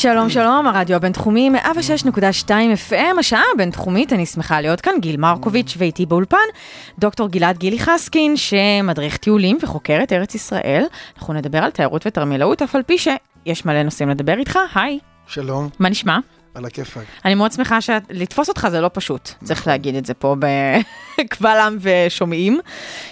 שלום שלום, הרדיו הבינתחומי 106.2 FM, השעה הבינתחומית, אני שמחה להיות כאן, גיל מרקוביץ' ואיתי באולפן, דוקטור גלעד גילי חסקין, שמדריך טיולים וחוקר את ארץ ישראל. אנחנו נדבר על תיירות ותרמילאות, אף על פי שיש מלא נושאים לדבר איתך, היי, שלום, מה נשמע? על הכיפאק. אני מאוד שמחה שלתפוס אותך זה לא פשוט, צריך להגיד את זה פה בקבל עם ושומעים,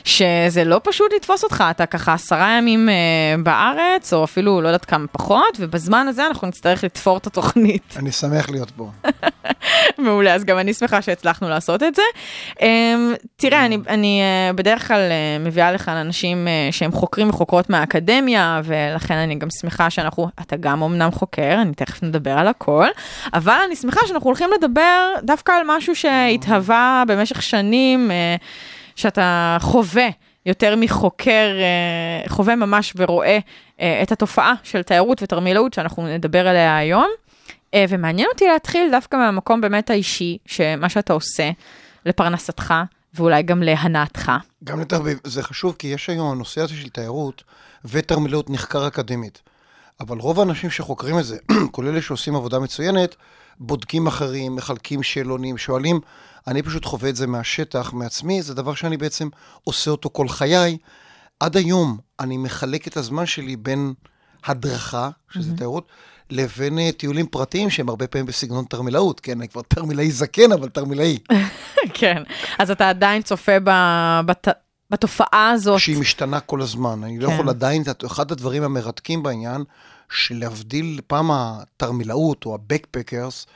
שזה לא פשוט לתפוס אותך, אתה ככה עשרה ימים אה, בארץ, או אפילו לא יודעת כמה פחות, ובזמן הזה אנחנו נצטרך לתפור את התוכנית. אני שמח להיות פה. מעולה, אז גם אני שמחה שהצלחנו לעשות את זה. אמ, תראה, אני, אני אה, בדרך כלל אה, מביאה לכאן אנשים אה, שהם חוקרים וחוקרות מהאקדמיה, ולכן אני גם שמחה שאנחנו, אתה גם אמנם חוקר, אני תכף נדבר על הכל, אבל אני שמחה שאנחנו הולכים לדבר דווקא על משהו שהתהווה במשך שנים, שאתה חווה. יותר מחוקר, חווה ממש ורואה את התופעה של תיירות ותרמילאות שאנחנו נדבר עליה היום. ומעניין אותי להתחיל דווקא מהמקום באמת האישי, שמה שאתה עושה לפרנסתך, ואולי גם להנאתך. גם לתרביב, זה חשוב כי יש היום הנושא הזה של תיירות ותרמילאות נחקר אקדמית. אבל רוב האנשים שחוקרים את זה, כולל אלה שעושים עבודה מצוינת, בודקים אחרים, מחלקים שאלונים, שואלים. אני פשוט חווה את זה מהשטח, מעצמי, זה דבר שאני בעצם עושה אותו כל חיי. עד היום אני מחלק את הזמן שלי בין הדרכה, שזה mm-hmm. תיירות, לבין uh, טיולים פרטיים שהם הרבה פעמים בסגנון תרמילאות, כן, אני כבר תרמילאי זקן, אבל תרמילאי. כן, אז אתה עדיין צופה ב... בת... בתופעה הזאת. שהיא משתנה כל הזמן, אני לא כן. לא יכול עדיין, אחד הדברים המרתקים בעניין, שלהבדיל פעם התרמילאות או הבקפקרס,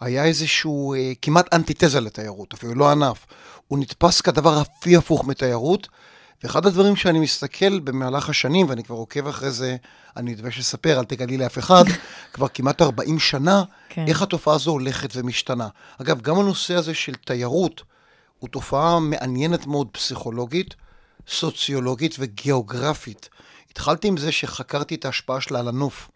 היה איזשהו uh, כמעט אנטיתזה לתיירות, אפילו לא ענף. הוא נתפס כדבר הכי הפוך מתיירות, ואחד הדברים שאני מסתכל במהלך השנים, ואני כבר עוקב אחרי זה, אני מתבייש לספר, אל תגלי לאף אחד, כבר כמעט 40 שנה, כן. איך התופעה הזו הולכת ומשתנה. אגב, גם הנושא הזה של תיירות הוא תופעה מעניינת מאוד פסיכולוגית, סוציולוגית וגיאוגרפית. התחלתי עם זה שחקרתי את ההשפעה שלה על הנוף.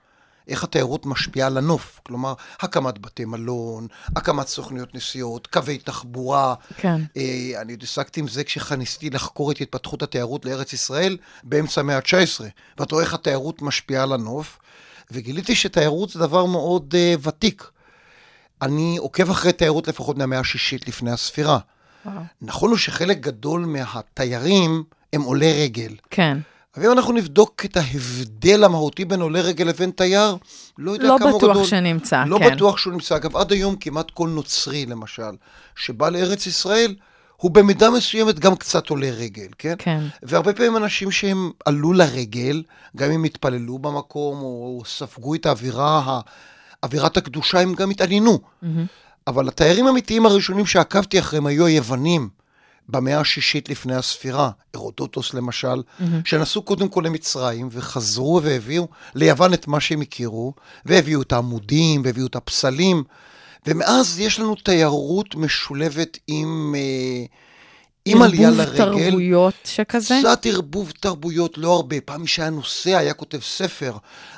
איך התיירות משפיעה על הנוף. כלומר, הקמת בתי מלון, הקמת סוכניות נסיעות, קווי תחבורה. כן. אה, אני עוד עסקתי עם זה כשניסיתי לחקור את התפתחות התיירות לארץ ישראל באמצע המאה ה-19. ואתה רואה איך התיירות משפיעה על הנוף, וגיליתי שתיירות זה דבר מאוד אה, ותיק. אני עוקב אחרי תיירות לפחות מהמאה השישית לפני הספירה. וואו. נכון הוא שחלק גדול מהתיירים הם עולי רגל. כן. אבל אם אנחנו נבדוק את ההבדל המהותי בין עולה רגל לבין תייר, לא יודע לא כמה גדול. לא בטוח שנמצא, לא כן. לא בטוח שהוא נמצא. אגב, עד היום כמעט כל נוצרי, למשל, שבא לארץ ישראל, הוא במידה מסוימת גם קצת עולה רגל, כן? כן. והרבה פעמים אנשים שהם עלו לרגל, גם אם התפללו במקום, או ספגו את האווירה, אווירת הקדושה, הם גם התעניינו. Mm-hmm. אבל התיירים האמיתיים הראשונים שעקבתי אחריהם היו היוונים. במאה השישית לפני הספירה, הרודוטוס למשל, mm-hmm. שנסעו קודם כל למצרים וחזרו והביאו ליוון את מה שהם הכירו, והביאו את העמודים והביאו את הפסלים, ומאז יש לנו תיירות משולבת עם... אה, עם עלייה לרגל. ערבוב תרבויות שכזה? קצת ערבוב תרבויות, לא הרבה. פעם מי שהיה נוסע היה כותב ספר.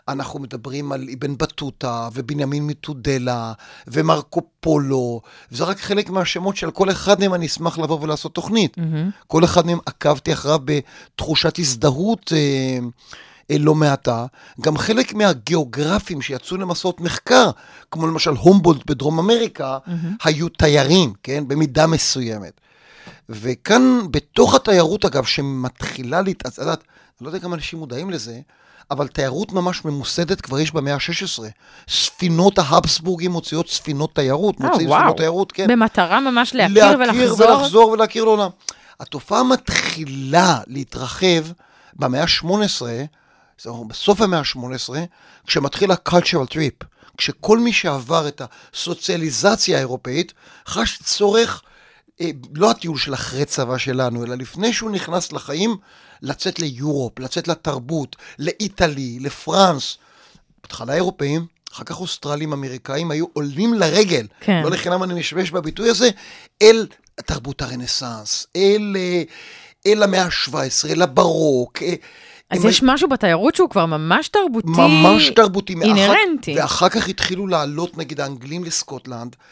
אנחנו מדברים על אבן בטוטה, ובנימין מתודלה, ומרקו פולו, וזה רק חלק מהשמות של כל אחד מהם אני אשמח לבוא ולעשות תוכנית. Mm-hmm. כל אחד מהם עקבתי אחריו בתחושת הזדהות. אה, אה, לא מעטה, גם חלק מהגיאוגרפים שיצאו למסעות מחקר, כמו למשל הומבולד בדרום אמריקה, mm-hmm. היו תיירים, כן? במידה מסוימת. וכאן, בתוך התיירות, אגב, שמתחילה להתעצד, אני לא יודע כמה אנשים מודעים לזה, אבל תיירות ממש ממוסדת כבר יש במאה ה-16. ספינות ההבסבורגים מוציאות ספינות תיירות, אה, מוציאים ספינות תיירות, כן. במטרה ממש להכיר, להכיר ולחזור? להכיר ולחזור ולהכיר לעולם. התופעה מתחילה להתרחב במאה ה-18, בסוף המאה ה-18, כשמתחיל ה-cultural trip, כשכל מי שעבר את הסוציאליזציה האירופאית חש צורך לא הטיול של אחרי צבא שלנו, אלא לפני שהוא נכנס לחיים, לצאת ליורופ, לצאת לתרבות, לאיטלי, לפרנס. בהתחלה אירופאים, אחר כך אוסטרלים, אמריקאים, היו עולים לרגל, כן. לא לחינם אני משתמש בביטוי הזה, אל תרבות הרנסאנס, אל, אה, אל המאה ה-17, אל הברוק. אה, אז יש משהו בתיירות שהוא כבר ממש תרבותי. ממש תרבותי. אינהרנטי. ואחר כך התחילו לעלות נגיד האנגלים לסקוטלנד, אה,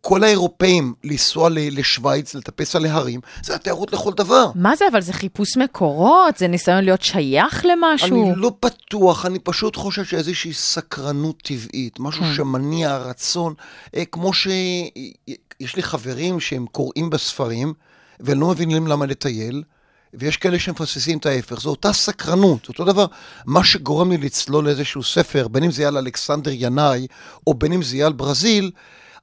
כל האירופאים לנסוע לשוויץ, לטפס על ההרים, זה התיירות לכל דבר. מה זה, אבל זה חיפוש מקורות? זה ניסיון להיות שייך למשהו? אני לא בטוח, אני פשוט חושב שאיזושהי סקרנות טבעית, משהו כן. שמניע רצון, אה, כמו שיש לי חברים שהם קוראים בספרים, והם לא מבינים למה לטייל, ויש כאלה שמפספסים את ההפך, זו אותה סקרנות, אותו דבר, מה שגורם לי לצלול לאיזשהו ספר, בין אם זה יהיה על אלכסנדר ינאי, או בין אם זה יהיה על ברזיל,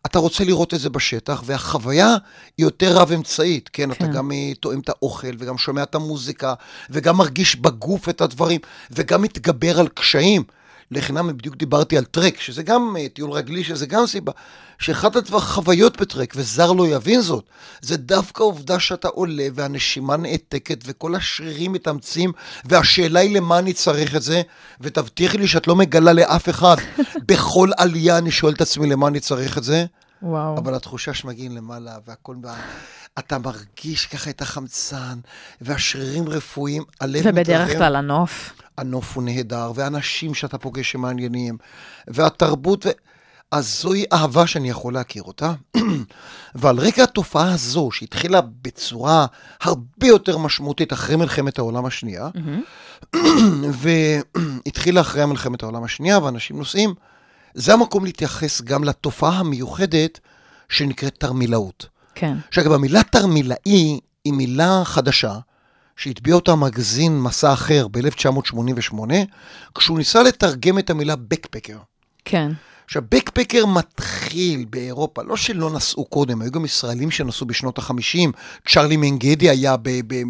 אתה רוצה לראות את זה בשטח, והחוויה היא יותר רב-אמצעית, כן? כן. אתה גם אה, טועם את האוכל, וגם שומע את המוזיקה, וגם מרגיש בגוף את הדברים, וגם מתגבר על קשיים. לחינם בדיוק דיברתי על טרק, שזה גם אה, טיול רגלי, שזה גם סיבה, שאחת הדבר, חוויות בטרק, וזר לא יבין זאת, זה דווקא העובדה שאתה עולה והנשימה נעתקת וכל השרירים מתאמצים, והשאלה היא למה אני צריך את זה, ותבטיחי לי שאת לא מגלה לאף אחד. בכל עלייה אני שואל את עצמי למה אני צריך את זה, וואו. אבל התחושה שמגיעים למעלה והכל. אתה מרגיש ככה את החמצן, והשרירים רפואיים, הלב ובדרך מתרחב. כלל הנוף. הנוף הוא נהדר, ואנשים שאתה פוגש שמעניינים, והתרבות, ו... אז זוהי אהבה שאני יכול להכיר אותה. ועל רקע התופעה הזו, שהתחילה בצורה הרבה יותר משמעותית אחרי מלחמת העולם השנייה, והתחילה אחרי מלחמת העולם השנייה, ואנשים נוסעים, זה המקום להתייחס גם לתופעה המיוחדת שנקראת תרמילאות. כן. עכשיו, המילה תרמילאי היא מילה חדשה, שהטביע אותה מגזין מסע אחר ב-1988, כשהוא ניסה לתרגם את המילה בקפקר. כן. עכשיו, בקפקר מתחיל באירופה, לא שלא נסעו קודם, היו גם ישראלים שנסעו בשנות ה-50, צ'רלי מנגדי היה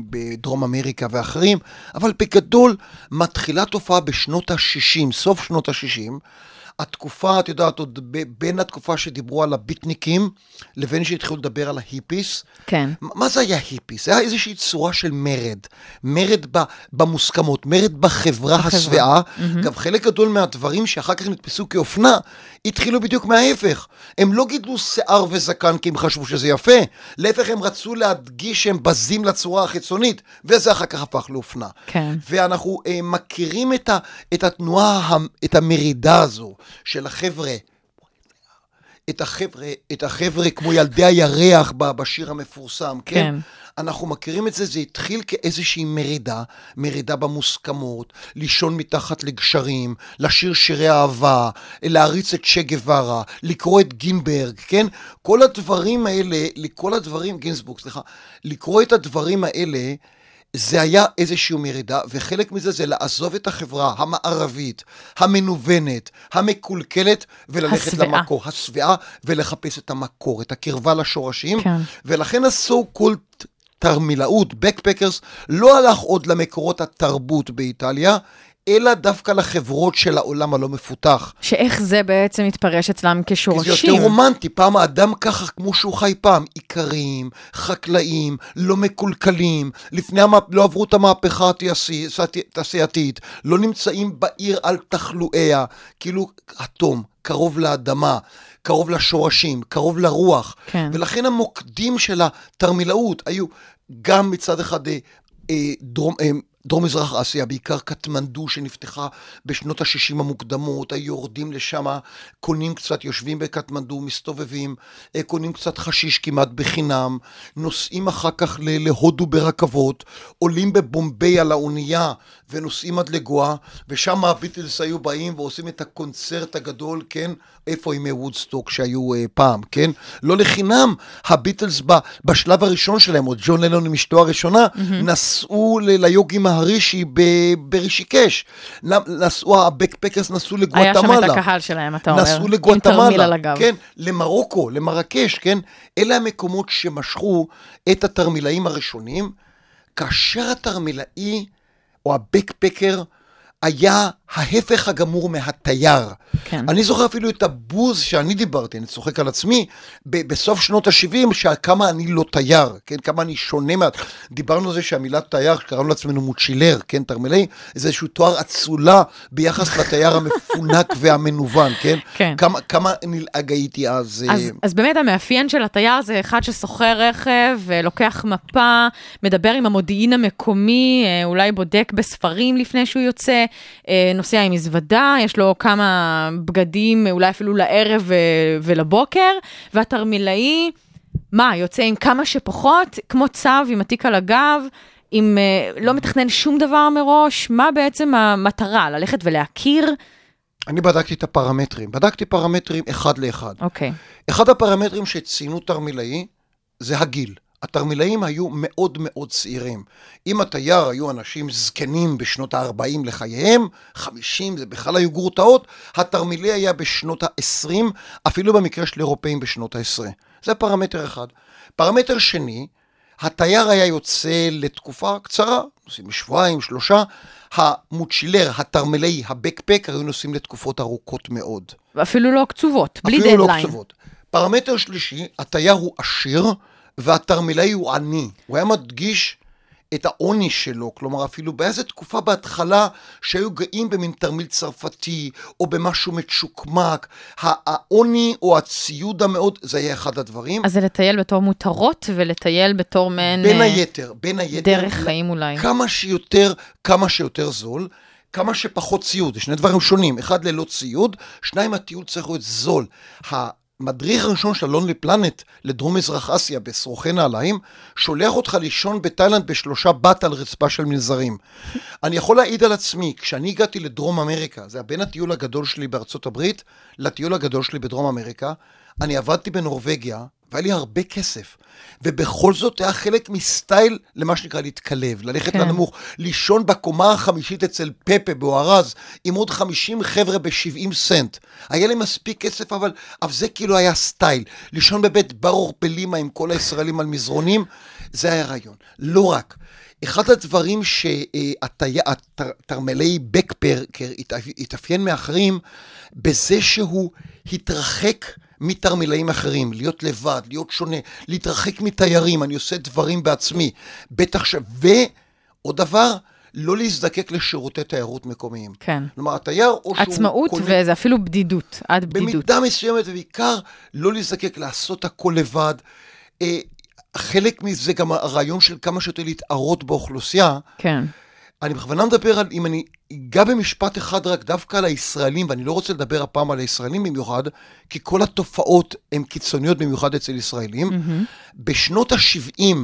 בדרום אמריקה ואחרים, אבל בגדול מתחילה תופעה בשנות ה-60, סוף שנות ה-60. התקופה, את יודעת, עוד בין התקופה שדיברו על הביטניקים, לבין שהתחילו לדבר על ההיפיס. כן. מה זה היה היפיס? זה היה איזושהי צורה של מרד. מרד ב, במוסכמות, מרד בחברה בחברה. השבעה. גם חלק גדול מהדברים שאחר כך נתפסו כאופנה, התחילו בדיוק מההפך. הם לא גידלו שיער וזקן כי הם חשבו שזה יפה. להפך, הם רצו להדגיש שהם בזים לצורה החיצונית, וזה אחר כך הפך לאופנה. כן. ואנחנו אה, מכירים את, ה, את התנועה, את המרידה הזו של החבר'ה. את החבר'ה, את החבר'ה כמו ילדי הירח בשיר המפורסם, כן? כן. אנחנו מכירים את זה, זה התחיל כאיזושהי מרידה, מרידה במוסכמות, לישון מתחת לגשרים, לשיר שירי אהבה, להריץ את צ'ה גווארה, לקרוא את גינברג, כן? כל הדברים האלה, כל הדברים, גינסבורג, סליחה, לקרוא את הדברים האלה, זה היה איזושהי מרידה, וחלק מזה זה לעזוב את החברה המערבית, המנוונת, המקולקלת, וללכת השבעה. למקור, השבעה, ולחפש את המקור, את הקרבה לשורשים. כן. ולכן הסו קולט תרמילאות, בקפקרס, לא הלך עוד למקורות התרבות באיטליה, אלא דווקא לחברות של העולם הלא מפותח. שאיך זה בעצם מתפרש אצלם כי זה כשורשים. יותר רומנטי, פעם האדם ככה כמו שהוא חי פעם, איכרים, חקלאים, לא מקולקלים, לפני המהפ... לא עברו את המהפכה התעשי- התעשייתית, לא נמצאים בעיר על תחלואיה, כאילו אטום, קרוב לאדמה, קרוב לשורשים, קרוב לרוח. כן. ולכן המוקדים של התרמילאות היו גם מצד אחד אה, אה, דרום... דרום-מזרח אסיה, בעיקר קטמנדו שנפתחה בשנות ה-60 המוקדמות, היו יורדים לשם, קונים קצת, יושבים בקטמנדו, מסתובבים, אה, קונים קצת חשיש כמעט בחינם, נוסעים אחר כך להודו ברכבות, עולים בבומביי על האונייה ונוסעים עד לגואה, ושם הביטלס היו באים ועושים את הקונצרט הגדול, כן? איפה ימי וודסטוק שהיו אה, פעם, כן? לא לחינם, הביטלס ב, בשלב הראשון שלהם, עוד ג'ון לנון עם אשתו הראשונה, mm-hmm. נסעו ל- ליוגי מהרישי ב- ברישיקש. נסעו, הבקפקרס נסעו היה שם לגואטמלה. את הקהל שלהם, אתה אומר. נסעו עם תרמיל לגואטמלה, על הגב. כן, למרוקו, למרקש, כן? אלה המקומות שמשכו את התרמילאים הראשונים, כאשר התרמילאי או הבקפקר היה ההפך הגמור מהתייר. כן. אני זוכר אפילו את הבוז שאני דיברתי, אני צוחק על עצמי, ב- בסוף שנות ה-70, כמה אני לא תייר, כן, כמה אני שונה מה... דיברנו על זה שהמילה תייר, שקראנו לעצמנו מוצ'ילר, כן, תרמלי, זה איזשהו תואר אצולה ביחס לתייר המפונק והמנוון, כן? כן. כמה, כמה נלעג הייתי אז. אז, אה, אז באמת המאפיין של התייר זה אחד ששוכר רכב, אה, לוקח מפה, מדבר עם המודיעין המקומי, אה, אולי בודק בספרים לפני שהוא יוצא, נוסע עם מזוודה, יש לו כמה בגדים, אולי אפילו לערב ולבוקר, והתרמילאי, מה, יוצא עם כמה שפחות, כמו צו עם התיק על הגב. עם אה, לא מתכנן שום דבר מראש, מה בעצם המטרה? ללכת ולהכיר? אני בדקתי את הפרמטרים, בדקתי פרמטרים אחד לאחד. אוקיי. אחד הפרמטרים שציינו תרמילאי זה הגיל. התרמילאים היו מאוד מאוד צעירים. אם התייר היו אנשים זקנים בשנות ה-40 לחייהם, 50 זה בכלל היו גרוטאות, התרמילי היה בשנות ה-20, אפילו במקרה של אירופאים בשנות ה-10. זה פרמטר אחד. פרמטר שני, התייר היה יוצא לתקופה קצרה, נוסעים שבועיים, שלושה, המוצ'ילר, התרמלי, הבקפק, היו נוסעים לתקופות ארוכות מאוד. אפילו לא קצובות, בלי אפילו לא דדליין. קצובות. פרמטר שלישי, התייר הוא עשיר והתרמילאי הוא עני. הוא היה מדגיש את העוני שלו, כלומר אפילו באיזה תקופה בהתחלה שהיו גאים במין תרמיל צרפתי או במשהו מצ'וקמק, העוני או הציוד המאוד, זה היה אחד הדברים. אז זה לטייל בתור מותרות ולטייל בתור מעין בין אה, היתר, בין היתר, דרך חיים אולי. כמה שיותר, כמה שיותר זול. כמה שפחות ציוד, זה שני דברים שונים, אחד ללא ציוד, שניים הטיול צריך להיות זול. המדריך הראשון של הלונלי פלנט לדרום מזרח אסיה בשרוכי נעליים, שולח אותך לישון בתאילנד בשלושה בת על רצפה של מנזרים. אני יכול להעיד על עצמי, כשאני הגעתי לדרום אמריקה, זה היה בין הטיול הגדול שלי בארצות הברית לטיול הגדול שלי בדרום אמריקה, אני עבדתי בנורבגיה, והיה לי הרבה כסף. ובכל זאת היה חלק מסטייל למה שנקרא להתקלב, ללכת כן. לנמוך, לישון בקומה החמישית אצל פפה באוהרז, עם עוד 50 חבר'ה ב-70 סנט. היה לי מספיק כסף, אבל, אבל זה כאילו היה סטייל. לישון בבית ברוך בלימה עם כל הישראלים על מזרונים, זה היה רעיון. לא רק. אחד הדברים שהתרמלי בקפרקר התאפיין מאחרים, בזה שהוא התרחק מתרמילאים אחרים, להיות לבד, להיות שונה, להתרחק מתיירים, אני עושה דברים בעצמי. בטח ש... ועוד דבר, לא להזדקק לשירותי תיירות מקומיים. כן. כלומר, התייר או שהוא... עצמאות קונה- וזה אפילו בדידות, עד בדידות. במידה מסוימת, ובעיקר לא להזדקק לעשות הכל לבד. אה, חלק מזה גם הרעיון של כמה שיותר להתערות באוכלוסייה. כן. אני בכוונה מדבר על, אם אני אגע במשפט אחד רק דווקא על הישראלים, ואני לא רוצה לדבר הפעם על הישראלים במיוחד, כי כל התופעות הן קיצוניות במיוחד אצל ישראלים. Mm-hmm. בשנות ה-70,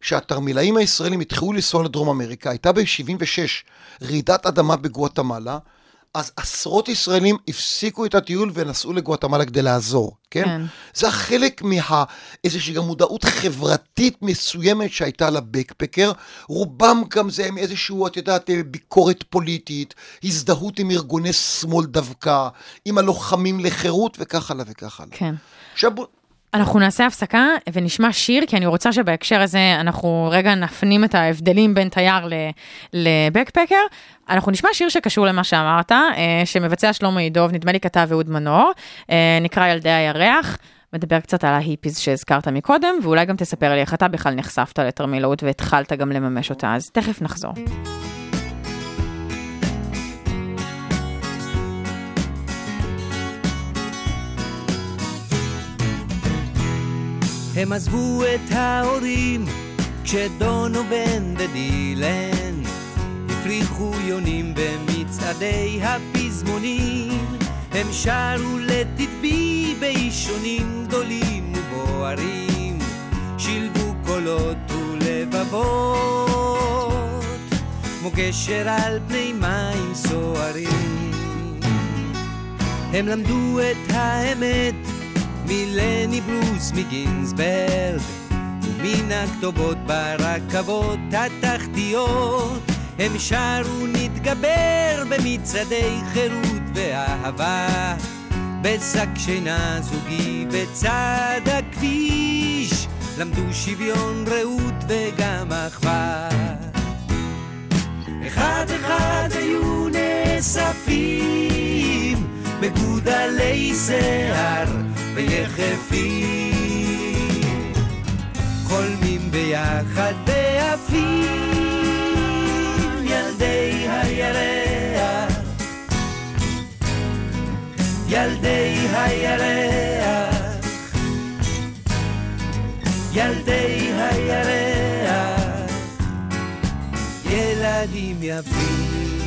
שהתרמילאים הישראלים התחילו לנסוע לדרום אמריקה, הייתה ב-76 רעידת אדמה בגואטמלה, אז עשרות ישראלים הפסיקו את הטיול ונסעו לגואטמלה כדי לעזור, כן? כן. זה חלק מה... איזושהי גם מודעות חברתית מסוימת שהייתה לבקפקר. רובם גם זה עם איזשהו, את יודעת, ביקורת פוליטית, הזדהות עם ארגוני שמאל דווקא, עם הלוחמים לחירות וכך הלאה וכך הלאה. כן. עכשיו. אנחנו נעשה הפסקה ונשמע שיר, כי אני רוצה שבהקשר הזה אנחנו רגע נפנים את ההבדלים בין תייר לבקפקר. אנחנו נשמע שיר שקשור למה שאמרת, אה, שמבצע שלמה ידוב, נדמה לי כתב אהוד מנור, אה, נקרא ילדי הירח. מדבר קצת על ההיפיז שהזכרת מקודם, ואולי גם תספר לי איך אתה בכלל נחשפת לתרמילאות והתחלת גם לממש אותה, אז תכף נחזור. הם עזבו את ההורים כשדונובן ודילן. הפריחו יונים במצעדי הפזמונים. הם שרו לתדבי באישונים גדולים ובוערים. שילבו קולות ולבבות כמו גשר על פני מים סוערים. הם למדו את האמת מלני ברוס מגינסברג ומן הכתובות ברכבות התחתיות. הם שרו נתגבר במצעדי חירות ואהבה בשק שינה זוגי בצד הכביש. למדו שוויון רעות וגם אחווה. אחד אחד היו נאספים מגודלי שיער ויחפים חולמים ביחד ועפים ילדי הירח. ילדי הירח. ילדי הירח. ילדים יפים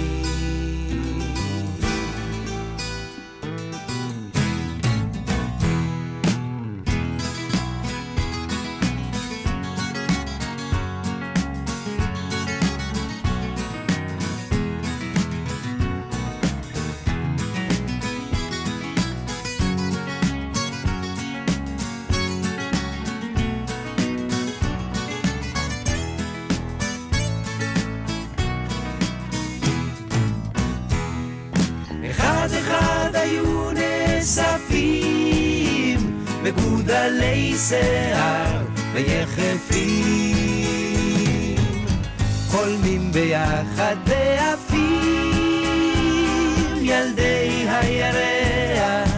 מגודלי שיער ויחפים. חולמים ביחד ועפים ילדי הירח.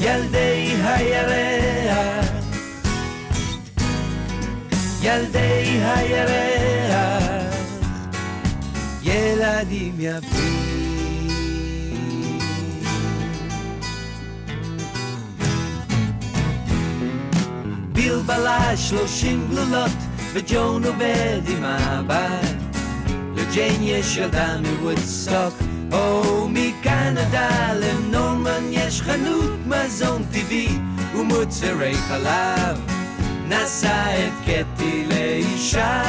ילדי הירח. ילדי הירח. ילדים יפים. בלבלה שלושים גלולות וג'ון עובד עם הבת לג'יין יש ילדה מוודסטוק או מקנדה לנורמן יש חנות מזון טבעי ומוצרי חלב נשא את קטי לאישה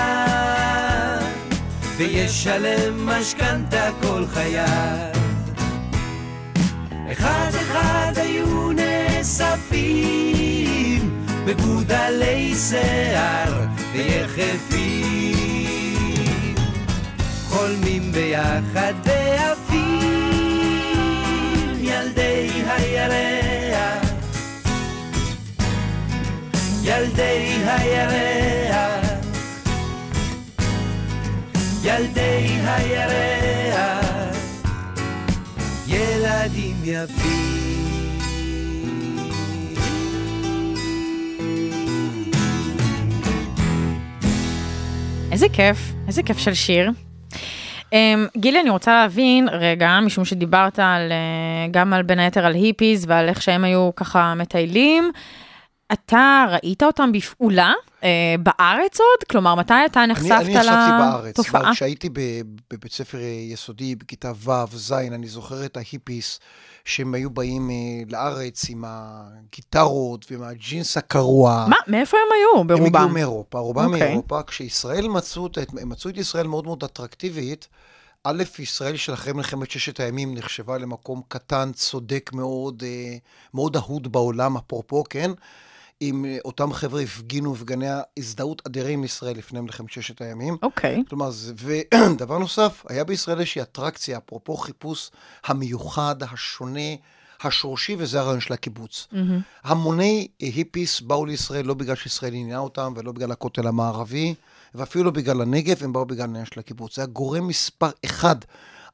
וישלם משכנתה כל חייו. אחד אחד היו נאספים מגודלי שיער ויחפים חולמים ביחד ועפים ילדי הירח. ילדי הירח. ילדי הירח, ילדים יפים. איזה כיף, איזה כיף של שיר. Um, גילי, אני רוצה להבין רגע, משום שדיברת על, uh, גם על בין היתר על היפיז ועל איך שהם היו ככה מטיילים. אתה ראית אותם בפעולה uh, בארץ עוד? כלומר, מתי אתה נחשפת לתופעה? אני, אני נחשפתי בארץ. כשהייתי בבית ספר יסודי, בכיתה ו', ז', אני זוכר את ההיפיס, שהם היו באים uh, לארץ עם הגיטרות ועם הג'ינס הקרוע. מה? מאיפה הם היו ברובם? הם הגיעו מאירופה, רובם okay. מאירופה. כשישראל מצאו, מצאו את ישראל מאוד מאוד אטרקטיבית. א', ישראל של אחרי מלחמת ששת הימים נחשבה למקום קטן, צודק מאוד, מאוד אהוד בעולם, אפרופו, כן? אם אותם חבר'ה הפגינו הפגני הזדהות אדירים עם ישראל לפני מלחמת ששת הימים. אוקיי. Okay. כלומר, ודבר נוסף, היה בישראל איזושהי אטרקציה, אפרופו חיפוש המיוחד, השונה, השורשי, וזה הרעיון של הקיבוץ. Mm-hmm. המוני היפיס באו לישראל לא בגלל שישראל עניינה אותם, ולא בגלל הכותל המערבי, ואפילו לא בגלל הנגב, הם באו בגלל העניין של הקיבוץ. זה היה גורם מספר אחד.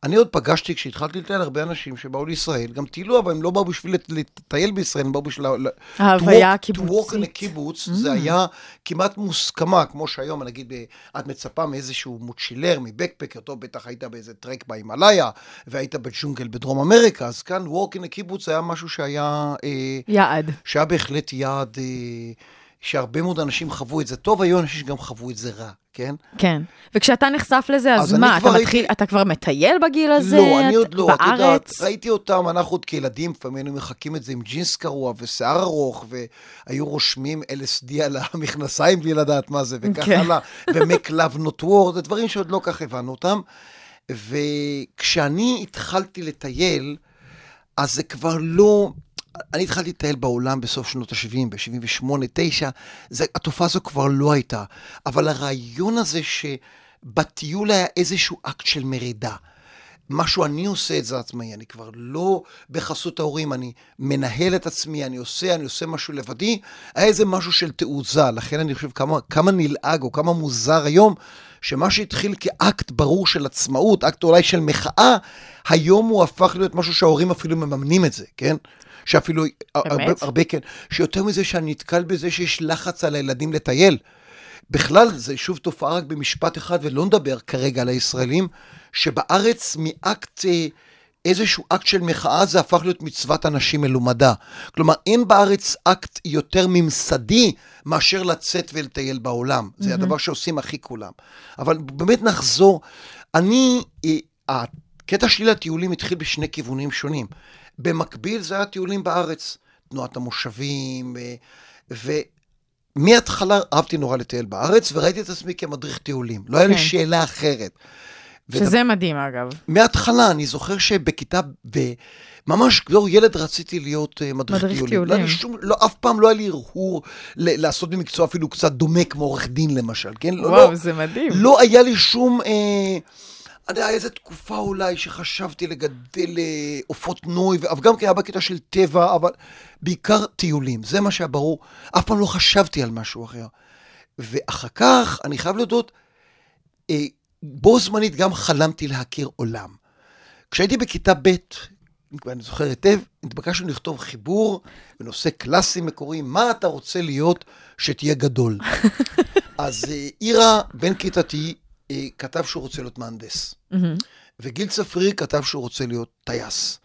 אני עוד פגשתי, כשהתחלתי לטייל, הרבה אנשים שבאו לישראל, גם טיילו, אבל הם לא באו בשביל לטייל בישראל, הם באו בשביל... ההוויה הקיבוצית. to walk in a קיבוץ, mm. זה היה כמעט מוסכמה, כמו שהיום, נגיד, את מצפה מאיזשהו מוצ'ילר, מבקפקר, טוב, בטח היית באיזה טרק בהימאליה, והיית בג'ונגל בדרום אמריקה, אז כאן walk in a קיבוץ היה משהו שהיה... יעד. שהיה בהחלט יעד... שהרבה מאוד אנשים חוו את זה טוב, היו אנשים שגם חוו את זה רע, כן? כן. וכשאתה נחשף לזה, אז, אז מה, אתה מתחיל, הייתי... אתה כבר מטייל בגיל הזה? לא, אני עוד לא, בארץ? את יודעת, ראיתי אותם, אנחנו עוד כילדים, לפעמים היינו מחקים את זה עם ג'ינס קרוע ושיער ארוך, והיו רושמים LSD על המכנסיים בלי לדעת מה זה, וכך okay. הלאה, ו-Make Love Not War, זה דברים שעוד לא כך הבנו אותם. וכשאני התחלתי לטייל, אז זה כבר לא... אני התחלתי לטייל בעולם בסוף שנות ה-70, ב-78, 9, זה, התופעה הזו כבר לא הייתה. אבל הרעיון הזה שבטיול היה איזשהו אקט של מרידה, משהו אני עושה את זה עצמאי, אני כבר לא בחסות ההורים, אני מנהל את עצמי, אני עושה, אני עושה משהו לבדי, היה איזה משהו של תעוזה, לכן אני חושב כמה, כמה נלעג או כמה מוזר היום, שמה שהתחיל כאקט ברור של עצמאות, אקט אולי של מחאה, היום הוא הפך להיות משהו שההורים אפילו מממנים את זה, כן? שאפילו, הרבה, הרבה כן, שיותר מזה שאני נתקל בזה שיש לחץ על הילדים לטייל. בכלל, זה שוב תופעה רק במשפט אחד, ולא נדבר כרגע על הישראלים, שבארץ מאקט, אה, איזשהו אקט של מחאה, זה הפך להיות מצוות אנשים מלומדה. כלומר, אין בארץ אקט יותר ממסדי מאשר לצאת ולטייל בעולם. Mm-hmm. זה הדבר שעושים הכי כולם. אבל באמת נחזור. אני, אה, הקטע שלי לטיולים התחיל בשני כיוונים שונים. במקביל זה היה טיולים בארץ, תנועת המושבים, אה, ו... מההתחלה אהבתי נורא לטייל בארץ, וראיתי את עצמי כמדריך טיולים. לא היה לי כן. שאלה אחרת. שזה מדהים, אגב. מההתחלה, אני זוכר שבכיתה, ב... ממש בתור ילד רציתי להיות uh, מדריך, מדריך טיולים. לא, טיולים. לי שום, לא, אף פעם לא היה לי הרהור ל- לעשות במקצוע אפילו קצת דומה כמו עורך דין למשל, כן? לא, וואו, לא, זה מדהים. לא היה לי שום... אה, אני יודע, איזה תקופה אולי שחשבתי לגדל אה, עופות נוי, אבל גם כי היה בקטע של טבע, אבל בעיקר טיולים, זה מה שהיה ברור. אף פעם לא חשבתי על משהו אחר. ואחר כך, אני חייב להודות, אה, בו זמנית גם חלמתי להכיר עולם. כשהייתי בכיתה ב', ואני זוכר היטב, התבקשנו לכתוב חיבור בנושא קלאסי מקורי, מה אתה רוצה להיות שתהיה גדול. אז אה, אירה, בן כיתתי, אה, כתב שהוא רוצה להיות מהנדס. מהמם. וגיל צפריר כתב שהוא רוצה להיות טייס.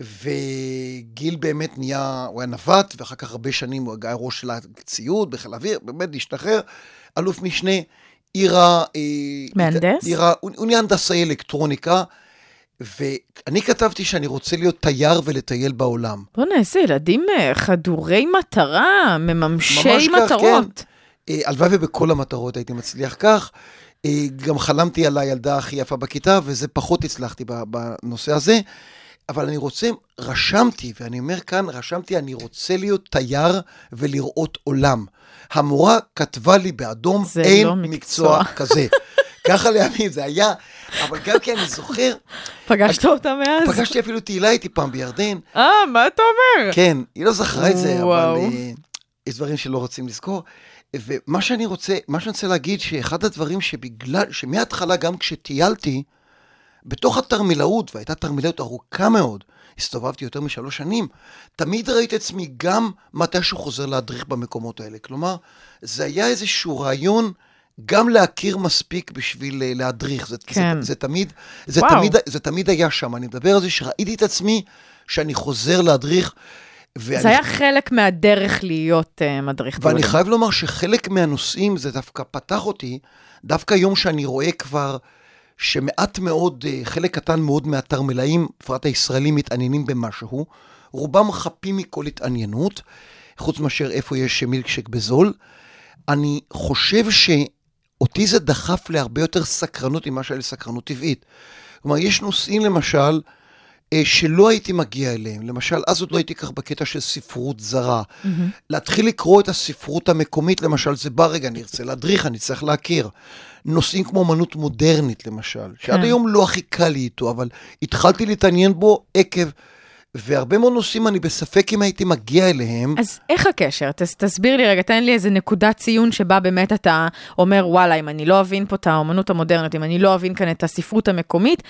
וגיל באמת נהיה, הוא היה נווט, ואחר כך הרבה שנים הוא היה ראש של הציוד בחיל האוויר, באמת להשתחרר, אלוף משנה, עירה... אה, מהנדס? עירה, הוא, הוא נהיה הנדסאי אלקטרוניקה, ואני כתבתי שאני רוצה להיות תייר ולטייל בעולם. בוא'נה, איזה ילדים אה, חדורי מטרה, מממשי ממש כך, מטרות. אה, הלוואי ובכל המטרות הייתי מצליח כך. אה, גם חלמתי על הילדה הכי יפה בכיתה, וזה פחות הצלחתי בנושא הזה. אבל אני רוצה, רשמתי, ואני אומר כאן, רשמתי, אני רוצה להיות תייר ולראות עולם. המורה כתבה לי באדום, אין לא מקצוע." מקצוע כזה. ככה לימים זה היה, אבל גם כי אני זוכר, פגשת אותה מאז? פגשתי אפילו תהילה איתי פעם בירדן, אה, מה אתה אומר? כן, היא לא זכרה את זה. אבל uh, יש דברים שלא רוצים לזכור. ומה שאני רוצה, מה שאני רוצה להגיד, שאחד הדברים שבגלל, שמההתחלה, גם כשטיילתי, בתוך התרמילאות, והייתה תרמילאות ארוכה מאוד, הסתובבתי יותר משלוש שנים, תמיד ראיתי עצמי גם מתישהו חוזר להדריך במקומות האלה. כלומר, זה היה איזשהו רעיון גם להכיר מספיק בשביל אה, להדריך. זה, כן. זה, זה, תמיד, זה, וואו. תמיד, זה תמיד היה שם. אני מדבר על זה שראיתי את עצמי שאני חוזר להדריך. ואני, זה היה חלק מהדרך להיות אה, מדריך טיולים. ואני חייב לומר שחלק מהנושאים, זה דווקא פתח אותי, דווקא היום שאני רואה כבר שמעט מאוד, אה, חלק קטן מאוד מהתרמילאים, בפרט הישראלים, מתעניינים במשהו, רובם חפים מכל התעניינות, חוץ מאשר איפה יש מילקשק בזול. אני חושב שאותי זה דחף להרבה יותר סקרנות ממה שהיה לי סקרנות טבעית. כלומר, יש נושאים למשל, שלא הייתי מגיע אליהם. למשל, אז עוד לא הייתי כך בקטע של ספרות זרה. מהמם. להתחיל לקרוא את הספרות המקומית, למשל, זה בא רגע, אני ארצה להדריך, אני צריך להכיר. נושאים כמו אמנות מודרנית, למשל, שעד כן. היום לא הכי קל לי איתו, אבל התחלתי להתעניין בו עקב, והרבה מאוד נושאים אני בספק אם הייתי מגיע אליהם. אז איך הקשר? תס, תסביר לי רגע, תן לי איזה נקודת ציון שבה באמת אתה אומר, וואלה, אם אני לא אבין פה את האומנות המודרנית, אם אני לא אבין כאן את הספרות המקומית,